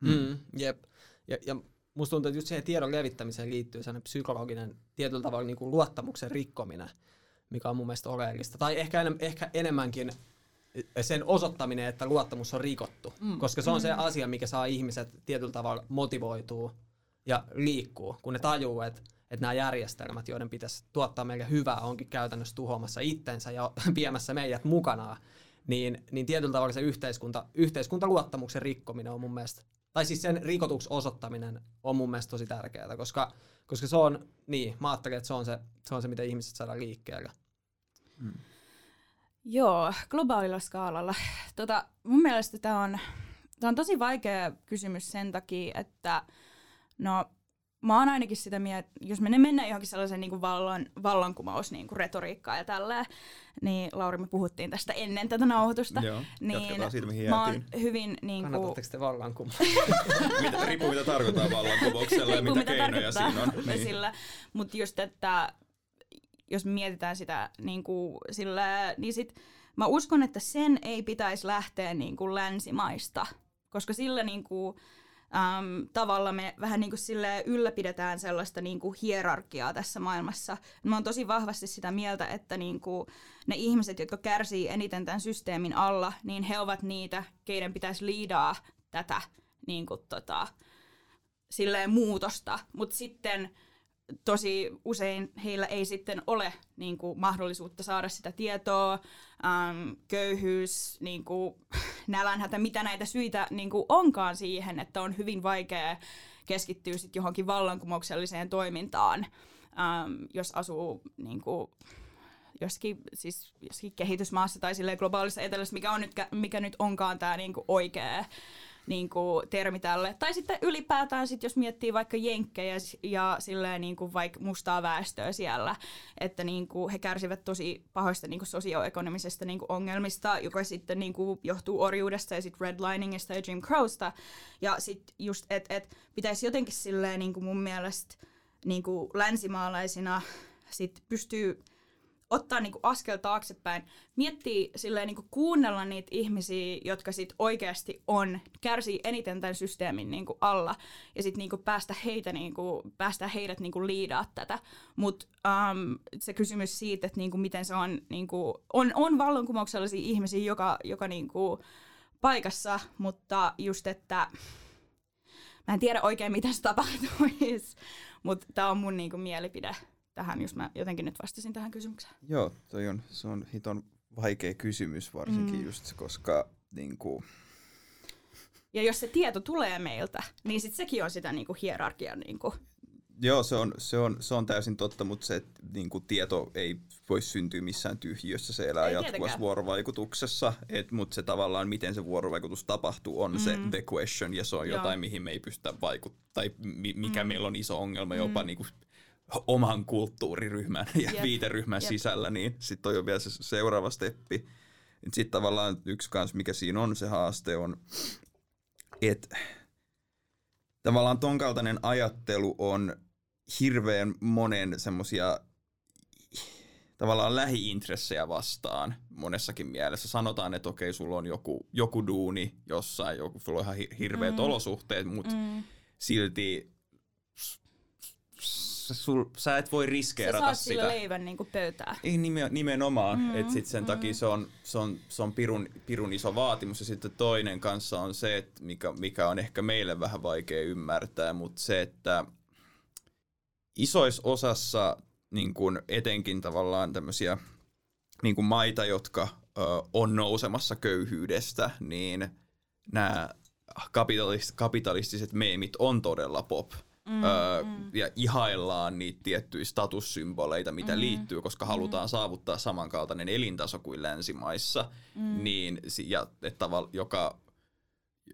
Mm, mm jep. Ja, ja musta tuntuu, että just siihen tiedon levittämiseen liittyy sellainen psykologinen tietyllä tavalla niin kuin luottamuksen rikkominen, mikä on mun mielestä oleellista. Tai ehkä, enem, ehkä enemmänkin sen osoittaminen, että luottamus on rikottu. Mm. Koska se on se mm. asia, mikä saa ihmiset tietyllä tavalla motivoituu ja liikkuu, kun ne tajuu, että, että nämä järjestelmät, joiden pitäisi tuottaa meille hyvää, onkin käytännössä tuhoamassa itsensä ja viemässä meidät mukanaan. Niin, niin tietyllä tavalla se yhteiskunta, yhteiskuntaluottamuksen rikkominen on mun mielestä, tai siis sen rikotuksi osoittaminen on mun mielestä tosi tärkeää, koska, koska se on, niin, mä ajattelin, että se on se, se, on se miten ihmiset saadaan liikkeelle. Mm. Joo, globaalilla skaalalla. Tota, mun mielestä tämä on, tää on tosi vaikea kysymys sen takia, että no, mä oon ainakin sitä mieltä, jos me mennään johonkin sellaisen niin kuin vallan, vallankumous niin kuin retoriikkaan ja tälleen, niin Lauri, me puhuttiin tästä ennen tätä nauhoitusta. Joo, niin siitä, mihin mä oon hyvin... Niin kuin... Kannatatteko te vallankumousta? mitä, riippuu mitä tarkoittaa vallankumouksella ja mitä, mitä keinoja siinä on. Niin. Mutta just, että jos mietitään sitä niin kuin sillä, niin sit mä uskon, että sen ei pitäisi lähteä niin kuin länsimaista, koska sillä niin kuin, äm, tavalla me vähän niin kuin sille ylläpidetään sellaista niin kuin hierarkiaa tässä maailmassa. Mä oon tosi vahvasti sitä mieltä, että niin kuin ne ihmiset, jotka kärsii eniten tämän systeemin alla, niin he ovat niitä, keiden pitäisi liidaa tätä niin kuin, tota, silleen muutosta. Mutta sitten tosi usein heillä ei sitten ole niin kuin, mahdollisuutta saada sitä tietoa, äm, köyhyys, niin kuin, nälänhätä, mitä näitä syitä niin kuin, onkaan siihen, että on hyvin vaikea keskittyä sit johonkin vallankumoukselliseen toimintaan, äm, jos asuu niin kuin, jossakin, siis, jossakin kehitysmaassa tai globaalissa etelässä, mikä, on nyt, mikä nyt onkaan tämä niin oikea niin kuin, termi tälle. Tai sitten ylipäätään, sit, jos miettii vaikka jenkkejä ja silleen, niin kuin, vaikka mustaa väestöä siellä, että niin kuin, he kärsivät tosi pahoista niin kuin, sosioekonomisesta niin kuin, ongelmista, joka sitten niin kuin, johtuu orjuudesta ja sitten redliningista ja Jim Crowsta. Ja sitten just, että et, pitäisi jotenkin silleen niin kuin mun mielestä niin kuin, länsimaalaisina sit pystyy ottaa niinku askel taaksepäin, miettii silleen niinku kuunnella niitä ihmisiä, jotka sit oikeasti on, kärsii eniten tämän systeemin niinku alla, ja sitten niinku päästä, heitä, niinku, päästä heidät niinku liidaa tätä. Mutta um, se kysymys siitä, että niinku miten se on, niinku, on, on vallankumouksellisia ihmisiä joka, joka niinku paikassa, mutta just, että mä en tiedä oikein, mitä se tapahtuisi, mutta tämä on mun niinku mielipide tähän, jos mä jotenkin nyt vastasin tähän kysymykseen. Joo, toi on, se on hiton vaikea kysymys varsinkin mm. just, koska niin kuin... Ja jos se tieto tulee meiltä, niin sit sekin on sitä niin kuin hierarkian niin kuin Joo, se on, se, on, se on täysin totta, mutta se niin kuin tieto ei voi syntyä missään tyhjössä, se elää ei jatkuvassa tietenkään. vuorovaikutuksessa, et, mutta se tavallaan, miten se vuorovaikutus tapahtuu, on mm. se the question, ja se on Joo. jotain, mihin me ei pystytä vaikuttamaan, tai mikä mm. meillä on iso ongelma mm. jopa niin kuin oman kulttuuriryhmän ja yep. viiteryhmän yep. sisällä, niin sitten on jo vielä se seuraava steppi. Sitten tavallaan yksi kans, mikä siinä on se haaste, on, että tavallaan ton kaltainen ajattelu on hirveän monen semmosia tavallaan lähiintressejä vastaan monessakin mielessä. Sanotaan, että okei, sulla on joku, joku duuni jossain, joku, sulla on ihan hi- hirveät mm. olosuhteet, mutta mm. silti sul, sä et voi riskeerata Sä saat sitä. sillä leivän niinku pöytään. Ei nime, nimenomaan, mm, että sit sen mm. takia se on, se on, se on pirun, pirun iso vaatimus. Ja sitten toinen kanssa on se, että mikä, mikä on ehkä meille vähän vaikea ymmärtää, mutta se, että isoissa osassa niin kun etenkin tavallaan tämmöisiä niin maita, jotka ö, on nousemassa köyhyydestä, niin nämä kapitalist, kapitalistiset meemit on todella pop. Mm, öö, mm. ja ihaillaan niitä tiettyjä statussymboleita, mitä mm, liittyy, koska mm. halutaan saavuttaa samankaltainen elintaso kuin länsimaissa, mm. niin, ja, että joka,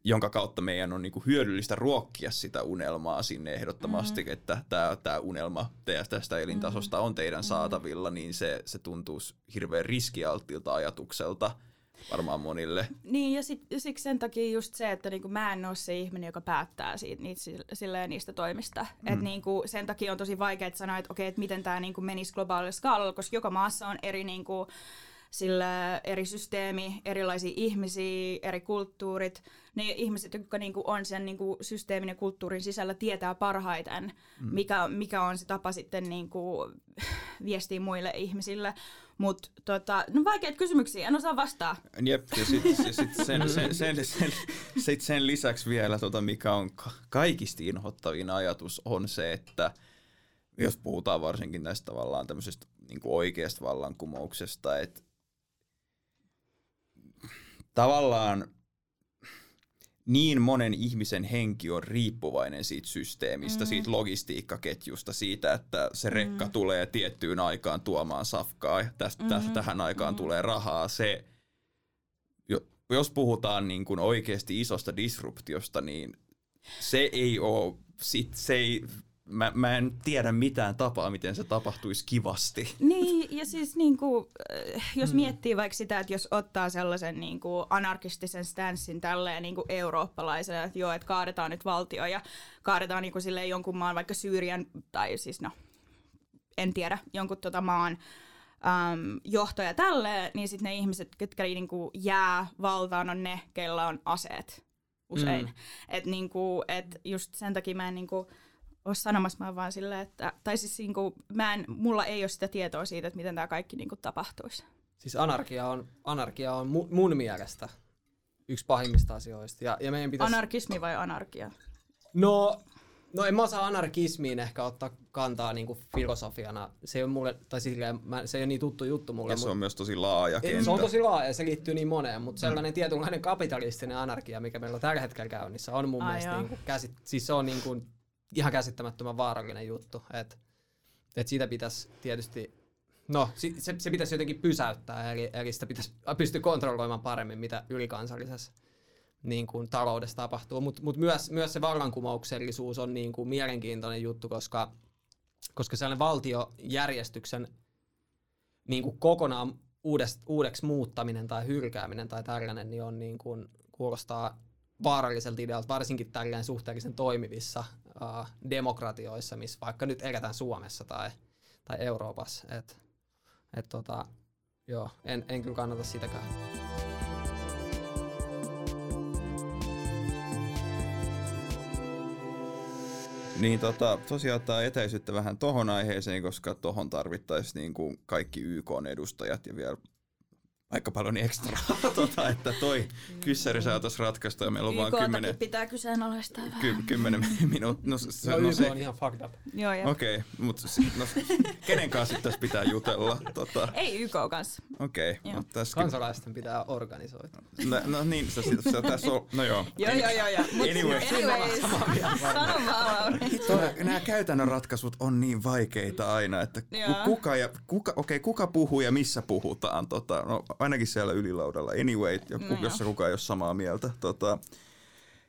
jonka kautta meidän on niinku hyödyllistä ruokkia sitä unelmaa sinne ehdottomasti, mm. että tämä, unelma tästä elintasosta on teidän saatavilla, niin se, se tuntuu hirveän riskialttilta ajatukselta varmaan monille. Niin, ja sit, siksi sen takia just se, että niinku mä en ole se ihminen, joka päättää siitä, niitä, silleen, niistä toimista. Mm. Et niinku, sen takia on tosi vaikea sanoa, että okei, että miten tämä niinku menisi globaalilla skaalalla, koska joka maassa on eri niinku, sillä eri systeemi, erilaisia ihmisiä, eri kulttuurit. Ne ihmiset, jotka niinku on sen niinku systeemin ja kulttuurin sisällä, tietää parhaiten, mm. mikä, mikä on se tapa sitten niinku viestiä muille ihmisille. Mutta tota, no vaikeat kysymyksiä, en osaa vastaa. Jep, ja sitten sit sen, sen, sen, sen, sit sen lisäksi vielä, tota, mikä on kaikista inhottavin ajatus, on se, että jos puhutaan varsinkin näistä tavallaan tämmöisestä niin oikeasta vallankumouksesta, että tavallaan niin monen ihmisen henki on riippuvainen siitä systeemistä, mm. siitä logistiikkaketjusta, siitä, että se rekka mm. tulee tiettyyn aikaan tuomaan safkaa ja tästä, mm-hmm. tähän aikaan mm. tulee rahaa. Se, jos puhutaan niin kuin oikeasti isosta disruptiosta, niin se ei ole, sit, se ei mä, mä en tiedä mitään tapaa, miten se tapahtuisi kivasti. Niin, ja siis niin kuin, jos mm. miettii vaikka sitä, että jos ottaa sellaisen niin kuin anarkistisen stanssin tälleen niin kuin eurooppalaisena, että joo, että kaadetaan nyt valtio ja kaadetaan niin kuin silleen jonkun maan, vaikka Syyrian, tai siis no, en tiedä, jonkun tota maan äm, johtaja tälleen, niin sitten ne ihmiset, ketkä niin kuin jää valtaan, on ne, keillä on aseet usein. Mm. Että niin et just sen takia mä en niin kuin, ole sanomassa, mä vaan sillä, että, tai siis niin kuin, mä en, mulla ei ole sitä tietoa siitä, että miten tämä kaikki niin kuin, tapahtuisi. Siis anarkia on, anarkia on mu, mun mielestä yksi pahimmista asioista. Ja, ja meidän pitäisi... Anarkismi vai anarkia? No, no en mä osaa anarkismiin ehkä ottaa kantaa niin kuin filosofiana. Se ei ole mulle, tai silleen, mä, se ei ole niin tuttu juttu mulle. Ja se on myös tosi laaja kenttä. Se on tosi laaja, se liittyy niin moneen, mutta sellainen mm. tietynlainen kapitalistinen anarkia, mikä meillä on tällä hetkellä käynnissä, on mun Ai mielestä niin kuin käsit, siis se on niin kuin ihan käsittämättömän vaarallinen juttu. Että et siitä pitäisi tietysti, no se, se pitäisi jotenkin pysäyttää, eli, eli sitä pitäisi pystyä kontrolloimaan paremmin, mitä ylikansallisessa niin kuin, taloudessa tapahtuu. Mutta mut myös, myös se vallankumouksellisuus on niin kuin, mielenkiintoinen juttu, koska, koska sellainen valtiojärjestyksen niin kuin kokonaan uudest, uudeksi muuttaminen tai hylkääminen tai tällainen, niin on niin kuin, kuulostaa vaaralliselta idealta, varsinkin tällainen suhteellisen toimivissa uh, demokratioissa, missä vaikka nyt eletään Suomessa tai, tai Euroopassa. Et, et tota, joo, en, en kyllä kannata sitäkään. Niin tota, tosiaan tämä etäisyyttä vähän tohon aiheeseen, koska tohon tarvittaisiin niin kuin kaikki YK-edustajat ja vielä aika paljon ekstra, tota, että toi kyssäri saataisiin ratkaista ja meillä on vain kymmenen... pitää kyseenalaistaa vähän. Ky- kymmenen minuuttia. No, se, no, no, se, on ihan fucked up. Joo, Okei, okay, mutta no, kenen kanssa tässä pitää jutella? Tota. Ei YK kanssa. Okei. Okay, no, tässä Kansalaisten pitää organisoida. No, no niin, se, se, se tässä on, no joo. joo, joo, joo. joo. Anyway. Anyways, sano vaan, Nämä käytännön ratkaisut on niin vaikeita aina, että kuka, ja, kuka, okay, kuka puhuu ja missä puhutaan. Tota, no, ainakin siellä ylilaudalla. Anyway, no jos kukaan ei ole samaa mieltä. Tota,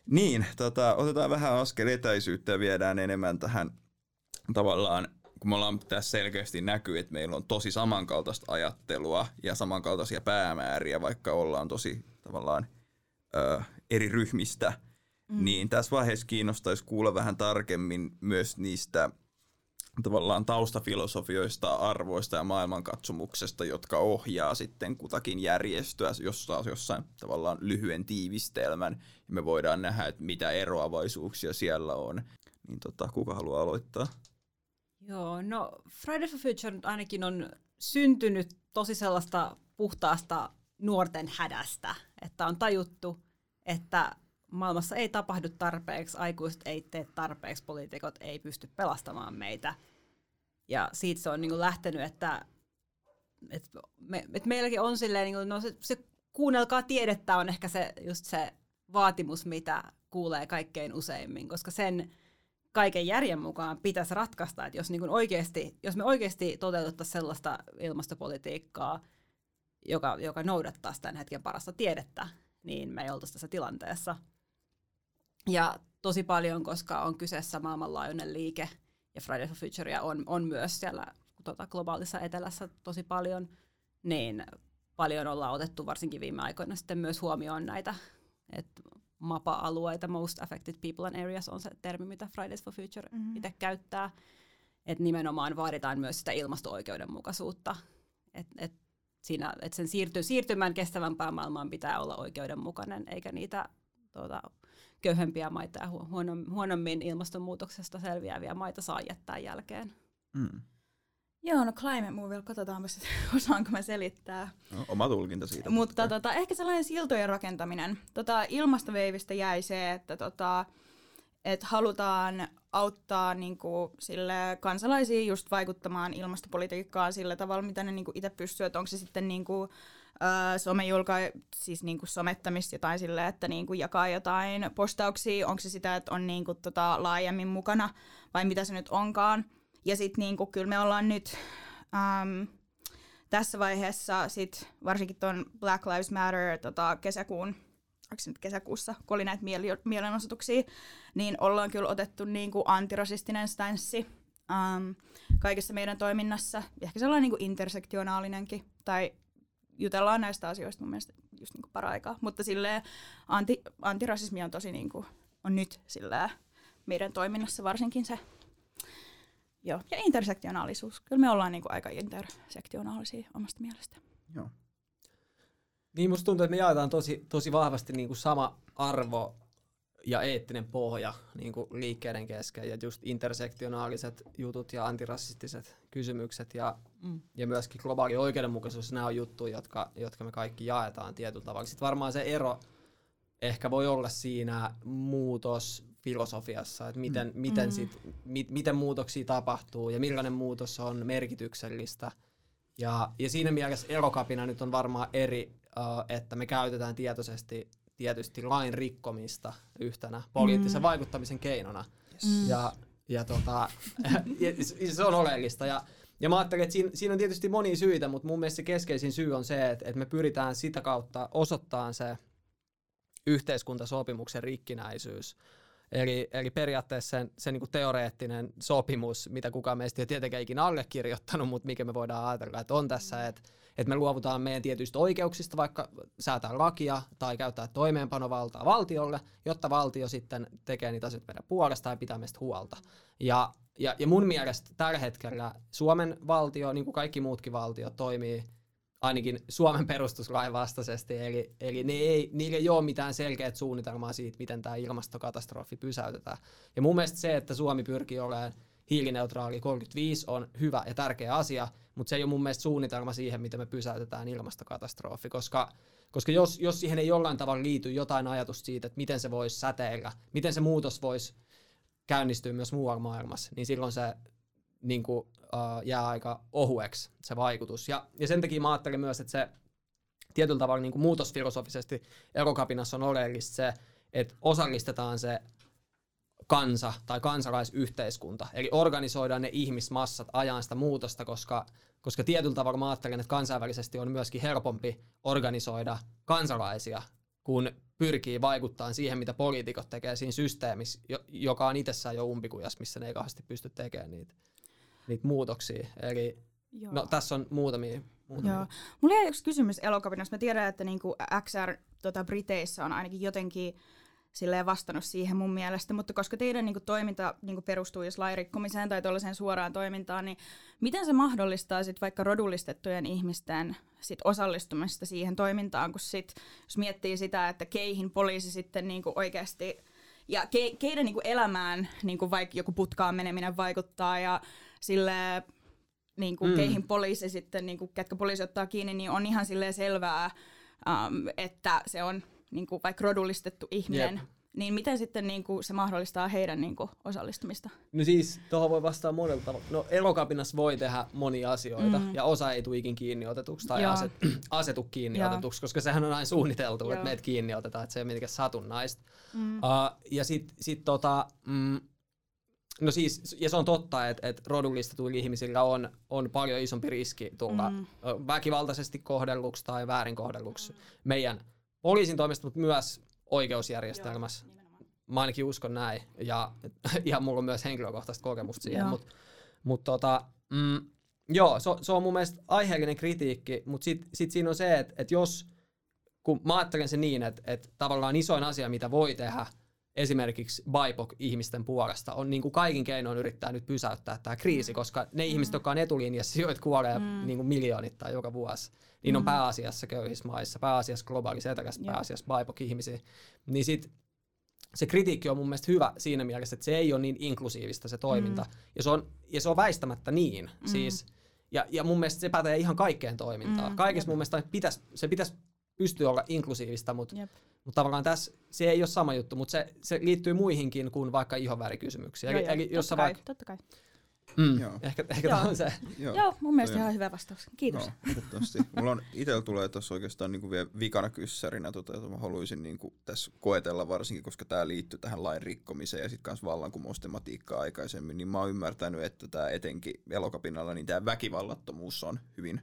niin, tota, otetaan vähän askel etäisyyttä ja viedään enemmän tähän tavallaan, kun me ollaan tässä selkeästi näkyy, että meillä on tosi samankaltaista ajattelua ja samankaltaisia päämääriä, vaikka ollaan tosi tavallaan ö, eri ryhmistä, mm. niin tässä vaiheessa kiinnostaisi kuulla vähän tarkemmin myös niistä tavallaan taustafilosofioista, arvoista ja maailmankatsomuksesta, jotka ohjaa sitten kutakin järjestöä, jos jossain tavallaan lyhyen tiivistelmän, ja me voidaan nähdä, että mitä eroavaisuuksia siellä on. Niin tota, kuka haluaa aloittaa? Joo, no Friday for Future ainakin on syntynyt tosi sellaista puhtaasta nuorten hädästä, että on tajuttu, että maailmassa ei tapahdu tarpeeksi, aikuiset ei tee tarpeeksi, poliitikot ei pysty pelastamaan meitä. Ja siitä se on niin kuin lähtenyt, että, että, me, että meilläkin on silleen, niin kuin, no se, se kuunnelkaa tiedettä on ehkä se, just se vaatimus, mitä kuulee kaikkein useimmin, koska sen kaiken järjen mukaan pitäisi ratkaista, että jos, niin oikeasti, jos me oikeasti toteutettaisiin sellaista ilmastopolitiikkaa, joka, joka noudattaa tämän hetken parasta tiedettä, niin me ei oltaisi tässä tilanteessa. Ja tosi paljon, koska on kyseessä maailmanlaajuinen liike, ja Friday for Future on, on myös siellä tota, globaalissa etelässä tosi paljon, niin paljon ollaan otettu varsinkin viime aikoina sitten myös huomioon näitä, että MAPA-alueita, Most Affected People and Areas on se termi, mitä Fridays for Future mm-hmm. itse käyttää. Että nimenomaan vaaditaan myös sitä ilmasto-oikeudenmukaisuutta. Että et siinä, et sen siirty, siirtymän kestävämpään maailmaan pitää olla oikeudenmukainen, eikä niitä tuota, köyhempiä maita ja huonommin ilmastonmuutoksesta selviäviä maita saa jättää jälkeen. Mm. Joo, no climate movie, katsotaanpa, osaanko mä selittää. No, oma tulkinta siitä. Mutta tota, ehkä sellainen siltojen rakentaminen. Tota, ilmastoveivistä jäi se, että tota, et halutaan auttaa niinku, sille kansalaisia just vaikuttamaan ilmastopolitiikkaan sillä tavalla, mitä ne niinku, itse pystyy. Että onko se sitten niinku, äh, somejulka, siis niinku somettamista jotain silleen, että niinku jakaa jotain postauksia, onko se sitä, että on niinku tota laajemmin mukana vai mitä se nyt onkaan. Ja sitten niinku, kyllä me ollaan nyt äm, tässä vaiheessa, sit, varsinkin tuon Black Lives Matter tota, kesäkuun, onko se nyt kesäkuussa, kun oli näitä mielenosoituksia, niin ollaan kyllä otettu niinku antirasistinen stanssi äm, kaikessa meidän toiminnassa. Ehkä sellainen niinku intersektionaalinenkin, tai jutellaan näistä asioista mun mielestä just niinku paraikaa. Mutta silleen anti, antirasismi on tosi niinku, on nyt silleen meidän toiminnassa varsinkin se Joo, ja intersektionaalisuus. Kyllä me ollaan niinku aika intersektionaalisia omasta mielestä. Joo. Niin musta tuntuu, että me jaetaan tosi, tosi vahvasti niinku sama arvo ja eettinen pohja niin kuin liikkeiden kesken ja just intersektionaaliset jutut ja antirasistiset kysymykset ja, mm. ja myöskin globaali oikeudenmukaisuus, nämä on juttuja, jotka, jotka me kaikki jaetaan tietyllä tavalla. Sitten varmaan se ero ehkä voi olla siinä muutos filosofiassa, että miten, mm. miten, mm. sit, mi, miten muutoksia tapahtuu ja millainen muutos on merkityksellistä. Ja, ja siinä mielessä erokapina nyt on varmaan eri, että me käytetään tietoisesti tietysti lain rikkomista yhtenä poliittisen mm. vaikuttamisen keinona. Yes. Ja, ja, tota, ja se on oleellista. Ja, ja mä ajattelin, että siinä, siinä on tietysti monia syitä, mutta mun mielestä se keskeisin syy on se, että, että me pyritään sitä kautta osoittamaan se yhteiskuntasopimuksen rikkinäisyys. Eli, eli periaatteessa se, se niin teoreettinen sopimus, mitä kukaan meistä ei tietenkään ikinä allekirjoittanut, mutta mikä me voidaan ajatella, että on tässä, että, että me luovutaan meidän tietyistä oikeuksista, vaikka säätää lakia tai käyttää toimeenpanovaltaa valtiolle, jotta valtio sitten tekee niitä asioita meidän puolesta ja pitää meistä huolta. Ja, ja, ja mun mielestä tällä hetkellä Suomen valtio, niin kuin kaikki muutkin valtiot, toimii ainakin Suomen perustuslain vastaisesti, eli, eli ne ei, niillä ei ole mitään selkeät suunnitelmaa siitä, miten tämä ilmastokatastrofi pysäytetään. Ja mun mielestä se, että Suomi pyrkii olemaan hiilineutraali 35 on hyvä ja tärkeä asia, mutta se ei ole mun mielestä suunnitelma siihen, miten me pysäytetään ilmastokatastrofi, koska, koska jos, jos siihen ei jollain tavalla liity jotain ajatusta siitä, että miten se voisi säteillä, miten se muutos voisi käynnistyä myös muualla maailmassa, niin silloin se niin kuin, uh, jää aika ohueksi se vaikutus. Ja, ja sen takia mä ajattelin myös, että se tietyllä tavalla niin kuin muutosfilosofisesti erokapinassa on oleellista se, että osallistetaan se kansa tai kansalaisyhteiskunta. Eli organisoidaan ne ihmismassat ajan sitä muutosta, koska, koska tietyllä tavalla mä ajattelen, että kansainvälisesti on myöskin helpompi organisoida kansalaisia, kun pyrkii vaikuttaa siihen, mitä poliitikot tekee siinä systeemissä, joka on itsessään jo umpikujas, missä ne ei kauheasti pysty tekemään niitä niitä muutoksia. Eli Joo. no, tässä on muutamia. muutamia. Joo. Mulla on yksi kysymys elokapinasta. Mä tiedän, että niinku XR tota, Briteissä on ainakin jotenkin silleen vastannut siihen mun mielestä, mutta koska teidän niinku toiminta niinku perustuu jos lairikkomiseen tai tuollaiseen suoraan toimintaan, niin miten se mahdollistaa sit vaikka rodullistettujen ihmisten sit osallistumista siihen toimintaan, kun sit, jos miettii sitä, että keihin poliisi sitten niinku oikeasti ja ke, keiden niinku elämään niinku vaikka joku putkaan meneminen vaikuttaa ja sille niin kuin mm. keihin poliisi sitten, niin kuin, ketkä poliisi ottaa kiinni, niin on ihan silleen selvää, um, että se on niin kuin, vaikka rodullistettu ihminen. Yep. Niin miten sitten niin kuin, se mahdollistaa heidän niin kuin, osallistumista? No siis, tuohon voi vastata monella tavalla. No elokapinassa voi tehdä monia asioita, mm. ja osa ei tule ikin kiinni otetuksi tai aset, asetu kiinni Joo. otetuksi, koska sehän on aina suunniteltu, Joo. että meidät kiinni otetaan, että se ei ole mitenkään satunnaista. Mm. Uh, ja sitten sit, tota, mm, No siis, ja se on totta, että, että rodullistetuilla ihmisillä on, on paljon isompi riski tulla mm. väkivaltaisesti kohdelluksi tai väärin kohdelluksi mm. meidän poliisin toimesta, mutta myös oikeusjärjestelmässä. Joo, Mä ainakin uskon näin, ja ihan mulla on myös henkilökohtaista kokemusta siihen, mutta mut tota, mm, joo, se, se on mun mielestä aiheellinen kritiikki, mutta sitten sit siinä on se, että, että jos, kun mä ajattelen se niin, että, että tavallaan isoin asia, mitä voi tehdä, esimerkiksi BIPOC-ihmisten puolesta on niin kuin kaikin keinoin yrittää nyt pysäyttää tämä kriisi, mm. koska ne mm. ihmiset, jotka on etulinjassa, joita kuolee mm. niin kuin miljoonittain joka vuosi, niin mm. on pääasiassa köyhissä maissa, pääasiassa globaalissa etelässä, pääasiassa BIPOC-ihmisiä, niin sit se kritiikki on mun mielestä hyvä siinä mielessä, että se ei ole niin inklusiivista se toiminta, mm. ja, se on, ja se on väistämättä niin, mm. siis, ja, ja mun mielestä se pätee ihan kaikkeen toimintaan. Mm. Kaikessa mun mielestä pitäisi, se pitäisi pystyy olla inklusiivista, mutta mutta tavallaan tässä se ei ole sama juttu, mutta se, se liittyy muihinkin kuin vaikka ihonvärikysymyksiin. Joo, eli, joo, eli jos totta, kai, vaikka... totta kai. Mm, joo. Ehkä, ehkä tämä on se. Joo, joo mun mielestä ihan hyvä vastaus. Kiitos. No, Mulla on itsellä tulee tuossa oikeastaan niinku vielä vikana kyssärinä, tota, että mä haluaisin niinku tässä koetella varsinkin, koska tämä liittyy tähän lain rikkomiseen ja sitten kanssa vallankumoustematiikkaa aikaisemmin, niin mä oon ymmärtänyt, että tämä etenkin elokapinalla, niin tämä väkivallattomuus on hyvin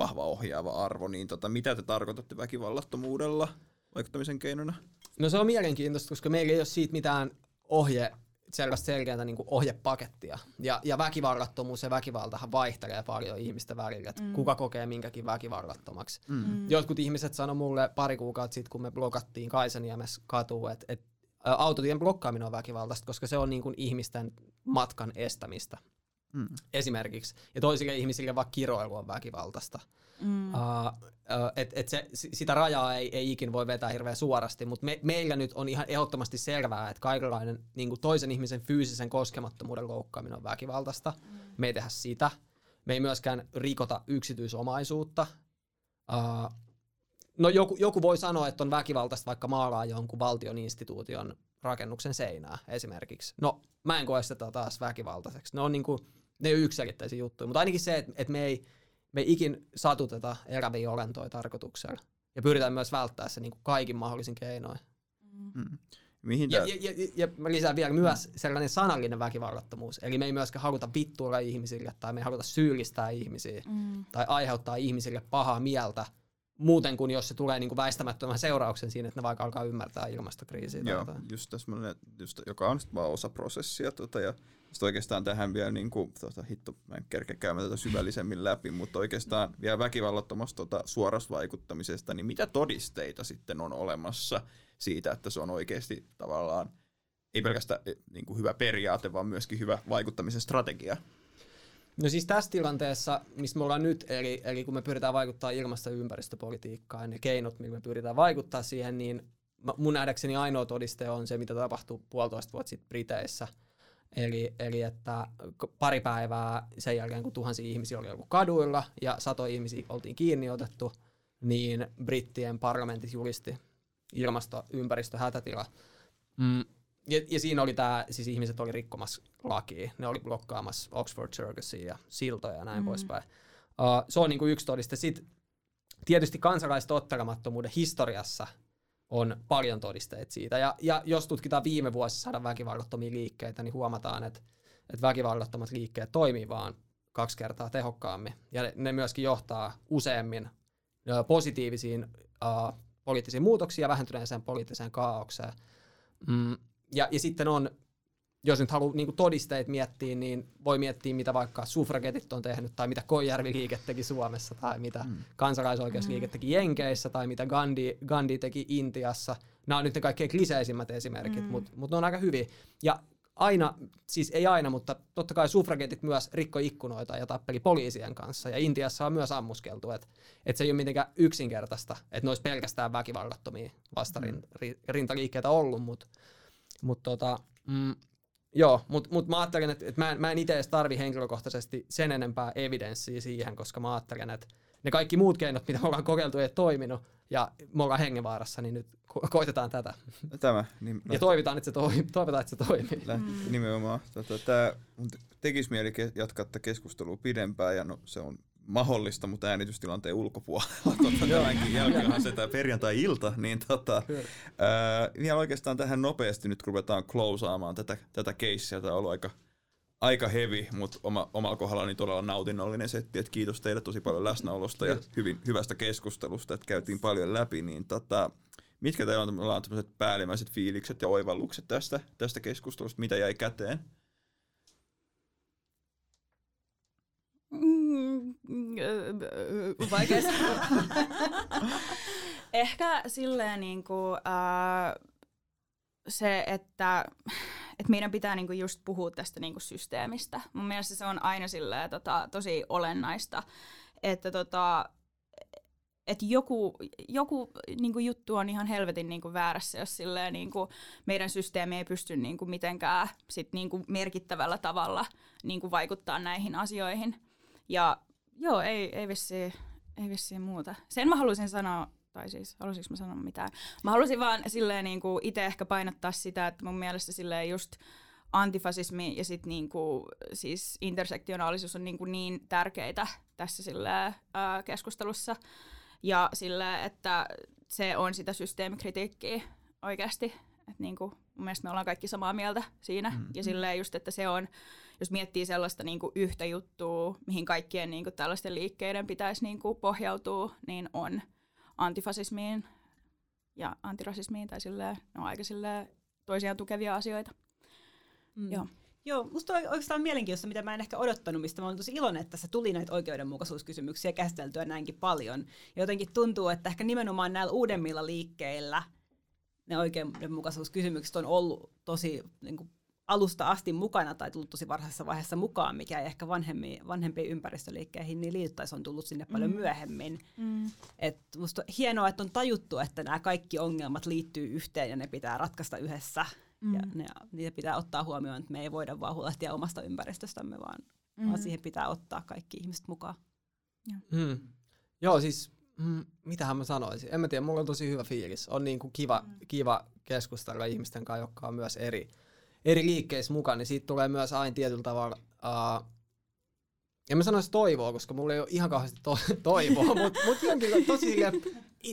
vahva ohjaava arvo. Niin tota, mitä te tarkoitatte väkivallattomuudella? vaikuttamisen keinona? No se on mielenkiintoista, koska meillä ei ole siitä mitään ohje, sellaista selkeää niin ohjepakettia. Ja, ja väkivallattomuus ja väkivaltahan vaihtelee paljon ihmisten välillä, että mm. kuka kokee minkäkin väkivallattomaksi. Mm. mm. Jotkut ihmiset sanoi mulle pari kuukautta sitten, kun me blokattiin Kaisaniemessä katuun, että, että autotien blokkaaminen on väkivaltaista, koska se on niin kuin ihmisten matkan estämistä. Mm. Esimerkiksi. Ja toisille ihmisille vaikka kiroilu on väkivaltaista. Mm. Uh, et, et se, sitä rajaa ei, ei ikin voi vetää hirveän suorasti, mutta me, meillä nyt on ihan ehdottomasti selvää, että kaikenlainen niin kuin toisen ihmisen fyysisen koskemattomuuden loukkaaminen on väkivaltaista. Mm. Me ei tehdä sitä. Me ei myöskään rikota yksityisomaisuutta. Uh, no joku, joku voi sanoa, että on väkivaltaista vaikka maalaa jonkun valtion instituution rakennuksen seinää esimerkiksi. No mä en koe sitä taas väkivaltaiseksi. Ne on, niin kuin, ne on yksiselitteisiä juttuja, mutta ainakin se, että, että me ei me ei ikin satuteta eräviä olentoja tarkoituksella. Ja pyritään myös välttää se niin kuin kaikin mahdollisin keinoin. Mm. Mihin ja, ja, ja, ja mä lisään vielä myös sellainen sanallinen väkivallattomuus. Eli me ei myöskään haluta vittuilla ihmisille tai me ei haluta syyllistää ihmisiä mm. tai aiheuttaa ihmisille pahaa mieltä muuten kuin jos se tulee niin kuin väistämättömän seurauksen siinä, että ne vaikka alkaa ymmärtää ilmastokriisiä. Joo, just täsmälleen, just, joka on vaan osa prosessia. Tota, ja sitten oikeastaan tähän vielä, niin kuin, tota, hitto, mä en kerkeä käymään tätä syvällisemmin läpi, mutta oikeastaan vielä väkivallattomasta tota, suorasvaikuttamisesta, niin mitä todisteita sitten on olemassa siitä, että se on oikeasti tavallaan ei pelkästään eh, niin kuin hyvä periaate, vaan myöskin hyvä vaikuttamisen strategia? No siis tässä tilanteessa, missä me ollaan nyt, eli, eli kun me pyritään vaikuttaa ilmasto- ja ympäristöpolitiikkaan, ne keinot, millä me pyritään vaikuttaa siihen, niin mun nähdäkseni ainoa todiste on se, mitä tapahtuu puolitoista vuotta sitten Briteissä – Eli, eli että pari päivää sen jälkeen, kun tuhansia ihmisiä oli ollut kaduilla ja sato ihmisiä oltiin kiinni otettu, niin brittien parlamentit julisti ilmasto ympäristöhätätila. Mm. Ja, ja siinä oli tämä, siis ihmiset oli rikkomassa lakia, ne oli blokkaamassa Oxford Circusia ja siltoja ja näin mm. poispäin. Uh, se on niinku yksi todiste. Sitten tietysti kansalaistottelemattomuuden historiassa on paljon todisteita siitä. Ja, ja jos tutkitaan viime vuosisadan väkivallattomia liikkeitä, niin huomataan, että, että väkivallattomat liikkeet toimii vaan kaksi kertaa tehokkaammin. Ja ne, myöskin johtaa useammin positiivisiin ö, poliittisiin muutoksiin ja vähentyneeseen poliittiseen kaaukseen. Mm, ja, ja sitten on jos nyt haluaa niin todisteet miettiä, niin voi miettiä, mitä vaikka suffragetit on tehnyt, tai mitä Koijärvi-liike teki Suomessa, tai mitä mm. kansalaisoikeusliike teki Jenkeissä, tai mitä Gandhi, Gandhi teki Intiassa. nämä on nyt ne kaikkein kliseisimmät esimerkit, mm. mutta mut ne on aika hyviä. Ja aina, siis ei aina, mutta totta kai suffragetit myös rikko ikkunoita ja tappeli poliisien kanssa. Ja Intiassa on myös ammuskeltu, että et se ei ole mitenkään yksinkertaista, että ne olisi pelkästään väkivallattomia vastarintaliikkeitä mm. ollut, mutta mut tota, mm, Joo, mutta mut mä ajattelen, että, että mä en, mä en itse edes tarvi henkilökohtaisesti sen enempää evidenssiä siihen, koska mä ajattelen, että ne kaikki muut keinot, mitä me ollaan kokeiltu, ei toiminut, ja me ollaan hengenvaarassa, niin nyt ko- koitetaan tätä. Tämä. Niin, ja toivotaan, että se, toi, toivotaan, että se toimii. Mm. Nimenomaan. Tota, tämä tekisi mieli jatkaa tätä keskustelua pidempään, ja no, se on mahdollista, mutta äänitystilanteen ulkopuolella. Totta, tämänkin jälkeen on se tämä perjantai-ilta. Niin tota, ää, vielä oikeastaan tähän nopeasti nyt ruvetaan klousaamaan tätä, tätä keissiä. Tämä on ollut aika, aika heavy, mutta oma, omalla kohdallani todella nautinnollinen setti. Et kiitos teille tosi paljon läsnäolosta ja hyvin, hyvästä keskustelusta, että käytiin paljon läpi. Niin tota, mitkä teillä on, on päällimmäiset fiilikset ja oivallukset tästä, tästä keskustelusta? Mitä jäi käteen? Vaikea Ehkä silleen niin kuin, äh, se, että, että meidän pitää niinku just puhua tästä niinku systeemistä. Mun mielestä se on aina silleen, tota, tosi olennaista, että tota, että joku, joku niinku juttu on ihan helvetin niinku väärässä, jos silleen, niinku, meidän systeemi ei pysty niinku mitenkään sit niinku merkittävällä tavalla niinku vaikuttaa näihin asioihin. Ja Joo, ei, ei vissiin, ei vissiin muuta. Sen mä halusin sanoa, tai siis halusinko mä sanoa mitään. Mä halusin vaan silleen niin kuin itse ehkä painottaa sitä, että mun mielestä silleen just antifasismi ja sit niinku, siis intersektionaalisuus on niinku niin tärkeitä tässä silleen, ää, keskustelussa. Ja sille, että se on sitä systeemikritiikkiä oikeasti. Et niinku, mun mielestä me ollaan kaikki samaa mieltä siinä. Mm-hmm. Ja silleen just, että se on jos miettii sellaista niin kuin yhtä juttua, mihin kaikkien niin kuin tällaisten liikkeiden pitäisi niin kuin pohjautua, niin on antifasismiin ja antirasismiin tai silleen, ne on aika silleen toisiaan tukevia asioita. Mm. Joo. Joo, musta on oikeastaan mielenkiintoista, mitä mä en ehkä odottanut, mistä mä olen tosi iloinen, että tässä tuli näitä oikeudenmukaisuuskysymyksiä käsiteltyä näinkin paljon. Ja jotenkin tuntuu, että ehkä nimenomaan näillä uudemmilla liikkeillä ne oikeudenmukaisuuskysymykset on ollut tosi niin kuin, alusta asti mukana tai tullut tosi varhaisessa vaiheessa mukaan, mikä ei ehkä vanhemmin, vanhempiin ympäristöliikkeihin niin liittäisi on tullut sinne paljon mm. myöhemmin. Mm. Et musta on hienoa, että on tajuttu, että nämä kaikki ongelmat liittyy yhteen ja ne pitää ratkaista yhdessä. Mm. Ja ne, niitä pitää ottaa huomioon, että me ei voida vaan huolehtia omasta ympäristöstämme, vaan, mm. vaan siihen pitää ottaa kaikki ihmiset mukaan. Mm. Joo, siis mm, mitähän mä sanoisin. En mä tiedä, mulla on tosi hyvä fiilis. On niin kuin kiva, mm. kiva keskustella ihmisten kanssa, jotka on myös eri, eri liikkeissä mukaan, niin siitä tulee myös aina tietyllä tavalla, uh, en mä sanoisi toivoa, koska mulla ei ole ihan kauheasti to- toivoa, mutta mut jonkin tosi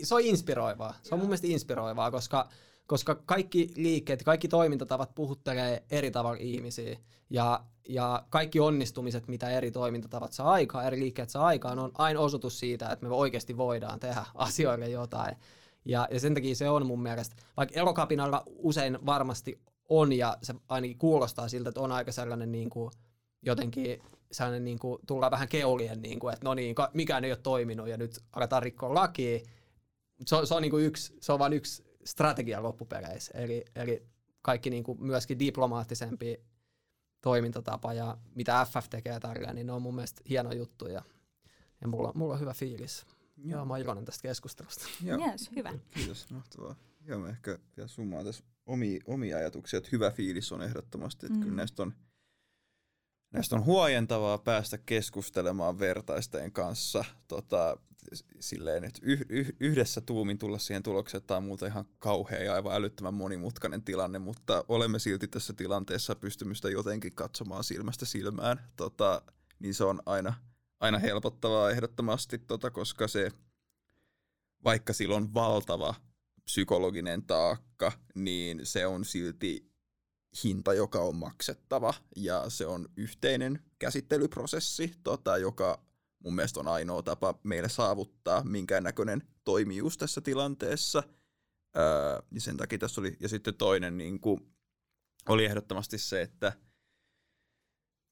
se on inspiroivaa. Se on mun mielestä inspiroivaa, koska, koska kaikki liikkeet, kaikki toimintatavat puhuttelee eri tavalla ihmisiä. Ja, ja kaikki onnistumiset, mitä eri toimintatavat saa aikaan, eri liikkeet saa aikaan, on aina osoitus siitä, että me oikeasti voidaan tehdä asioille jotain. Ja, ja sen takia se on mun mielestä, vaikka erokapinalla usein varmasti on ja se ainakin kuulostaa siltä, että on aika sellainen niin kuin, jotenkin sellainen niin kuin, tullaan vähän keulien, niin kuin, että no niin, mikään ei ole toiminut ja nyt aletaan rikkoa lakia. Se on, se on, niin kuin yksi, se on vain yksi strategia loppupeleissä, eli, eli kaikki niin kuin myöskin diplomaattisempi toimintatapa ja mitä FF tekee tällä, niin ne on mun mielestä hieno juttu ja, ja mulla, mulla on hyvä fiilis. Joo, Joo mä oon iloinen tästä keskustelusta. Joo. Yes, hyvä. Kiitos, mahtavaa. Joo, mä ehkä vielä summaan tässä omia, omia ajatuksia, että hyvä fiilis on ehdottomasti, että mm. kyllä näistä on, näistä on huojentavaa päästä keskustelemaan vertaisteen kanssa tota, silleen, että yh, yh, yhdessä tuumin tulla siihen tulokseen, että tämä on muuta ihan kauhea ja aivan älyttömän monimutkainen tilanne, mutta olemme silti tässä tilanteessa pystymystä jotenkin katsomaan silmästä silmään, tota, niin se on aina, aina helpottavaa ehdottomasti, tota, koska se, vaikka sillä on valtava psykologinen taakka, niin se on silti hinta, joka on maksettava ja se on yhteinen käsittelyprosessi, tota, joka mun mielestä on ainoa tapa meille saavuttaa minkäännäköinen toimijuus tässä tilanteessa. Öö, ja sen takia tässä oli, ja sitten toinen niin kuin, oli ehdottomasti se, että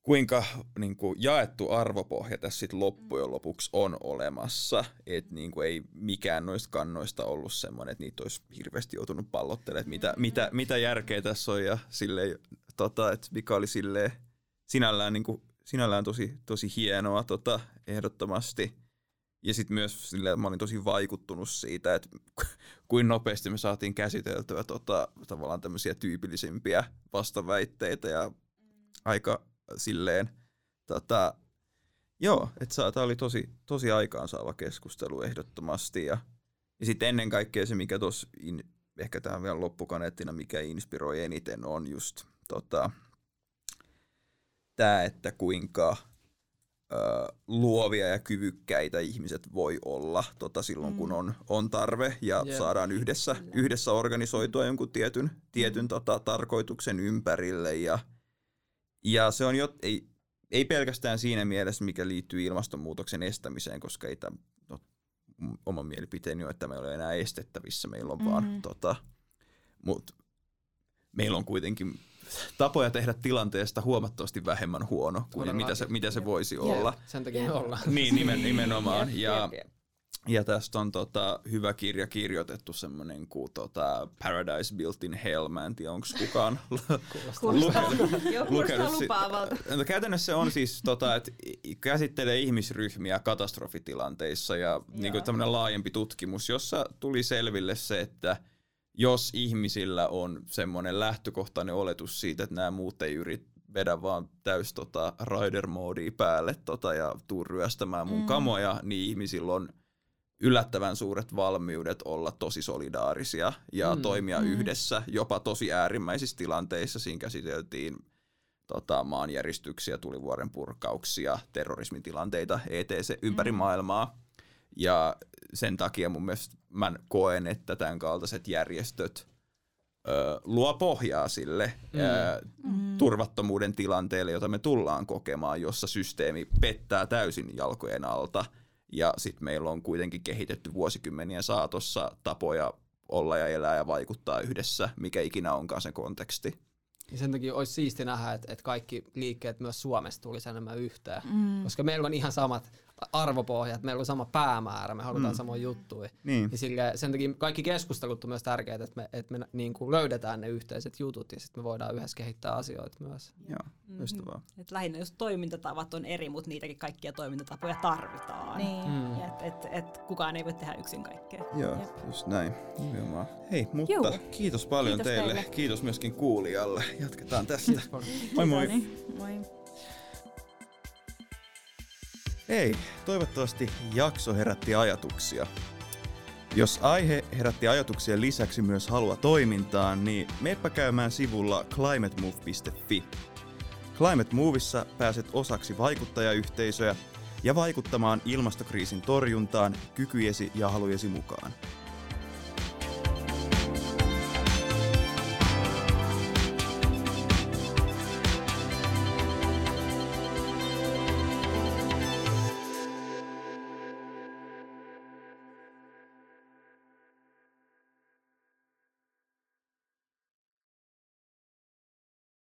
kuinka niin kuin, jaettu arvopohja tässä sit loppujen lopuksi on olemassa. Että niin kuin, ei mikään noista kannoista ollut semmoinen, että niitä olisi hirveästi joutunut pallottelemaan, että mitä, mitä, mitä järkeä tässä on ja silleen, tota, että mikä oli silleen sinällään, niin kuin, sinällään tosi, tosi hienoa tota, ehdottomasti. Ja sitten myös silleen, mä olin tosi vaikuttunut siitä, että kuin nopeasti me saatiin käsiteltyä tota, tavallaan tämmöisiä tyypillisimpiä vastaväitteitä ja aika silleen, tota, joo, että tämä oli tosi, tosi aikaansaava keskustelu ehdottomasti. Ja, ja sitten ennen kaikkea se, mikä tuossa, ehkä tähän vielä loppukaneettina, mikä inspiroi eniten, on just tota, tämä, että kuinka ö, luovia ja kyvykkäitä ihmiset voi olla tota, silloin, mm. kun on, on tarve ja yeah. saadaan yhdessä, yhdessä organisoitua jonkun tietyn, tietyn tota, tarkoituksen ympärille. Ja, ja se on jo, ei, ei pelkästään siinä mielessä, mikä liittyy ilmastonmuutoksen estämiseen, koska ei tämä, no, oma mielipiteeni on, että meillä ei ole enää estettävissä, meillä on mm-hmm. vaan, tota, mutta meillä on kuitenkin tapoja tehdä tilanteesta huomattavasti vähemmän huono kuin mitä se, mitä se voisi olla. Sen takia me ollaan. Niin, nimen, nimenomaan. Ja, ja tästä on tota, hyvä kirja kirjoitettu, semmoinen kuin tota, Paradise Built in Hell. Mä en tiedä, onko kukaan lukenut no, Käytännössä se on siis, tota, että käsittelee ihmisryhmiä katastrofitilanteissa ja niin kuin tämmöinen laajempi tutkimus, jossa tuli selville se, että – jos ihmisillä on semmoinen lähtökohtainen oletus siitä, että nämä muut ei yrit vedä vaan täys tota, rider päälle tota, ja tuu ryöstämään mun mm. kamoja, niin ihmisillä on yllättävän suuret valmiudet olla tosi solidaarisia ja mm. toimia mm. yhdessä, jopa tosi äärimmäisissä tilanteissa. Siinä käsiteltiin tota, maanjäristyksiä, tulivuoren purkauksia, terrorismitilanteita, etc. ympäri mm. maailmaa. Ja sen takia mun mielestä mä koen, että tämän kaltaiset järjestöt ö, luo pohjaa sille mm. ö, mm. turvattomuuden tilanteelle, jota me tullaan kokemaan, jossa systeemi pettää täysin jalkojen alta. Ja sitten meillä on kuitenkin kehitetty vuosikymmenien saatossa tapoja olla ja elää ja vaikuttaa yhdessä, mikä ikinä onkaan se konteksti. Ja sen takia olisi siisti nähdä, että, että kaikki liikkeet myös Suomessa tulisi enemmän yhteen. Mm. Koska meillä on ihan samat arvopohjat, meillä on sama päämäärä, me halutaan mm. samoja juttuja. Niin. Ja sille, sen takia kaikki keskustelut on myös tärkeää, että me, että me niin kuin löydetään ne yhteiset jutut ja sitten me voidaan yhdessä kehittää asioita myös. Joo, mm-hmm. Et lähinnä jos toimintatavat on eri, mutta niitäkin kaikkia toimintatapoja tarvitaan. Niin. Mm. Et, et, et, kukaan ei voi tehdä yksin kaikkea. Joo, Jep. just näin. Nimenomaan. Hei, mutta Juu. kiitos paljon kiitos teille. teille. Kiitos myöskin kuulijalle. Jatketaan tästä. moi moi. Moi. Hei, toivottavasti jakso herätti ajatuksia. Jos aihe herätti ajatuksia lisäksi myös halua toimintaan, niin meppä käymään sivulla climatemove.fi. Climate Movissa pääset osaksi vaikuttajayhteisöä ja vaikuttamaan ilmastokriisin torjuntaan kykyjesi ja halujesi mukaan.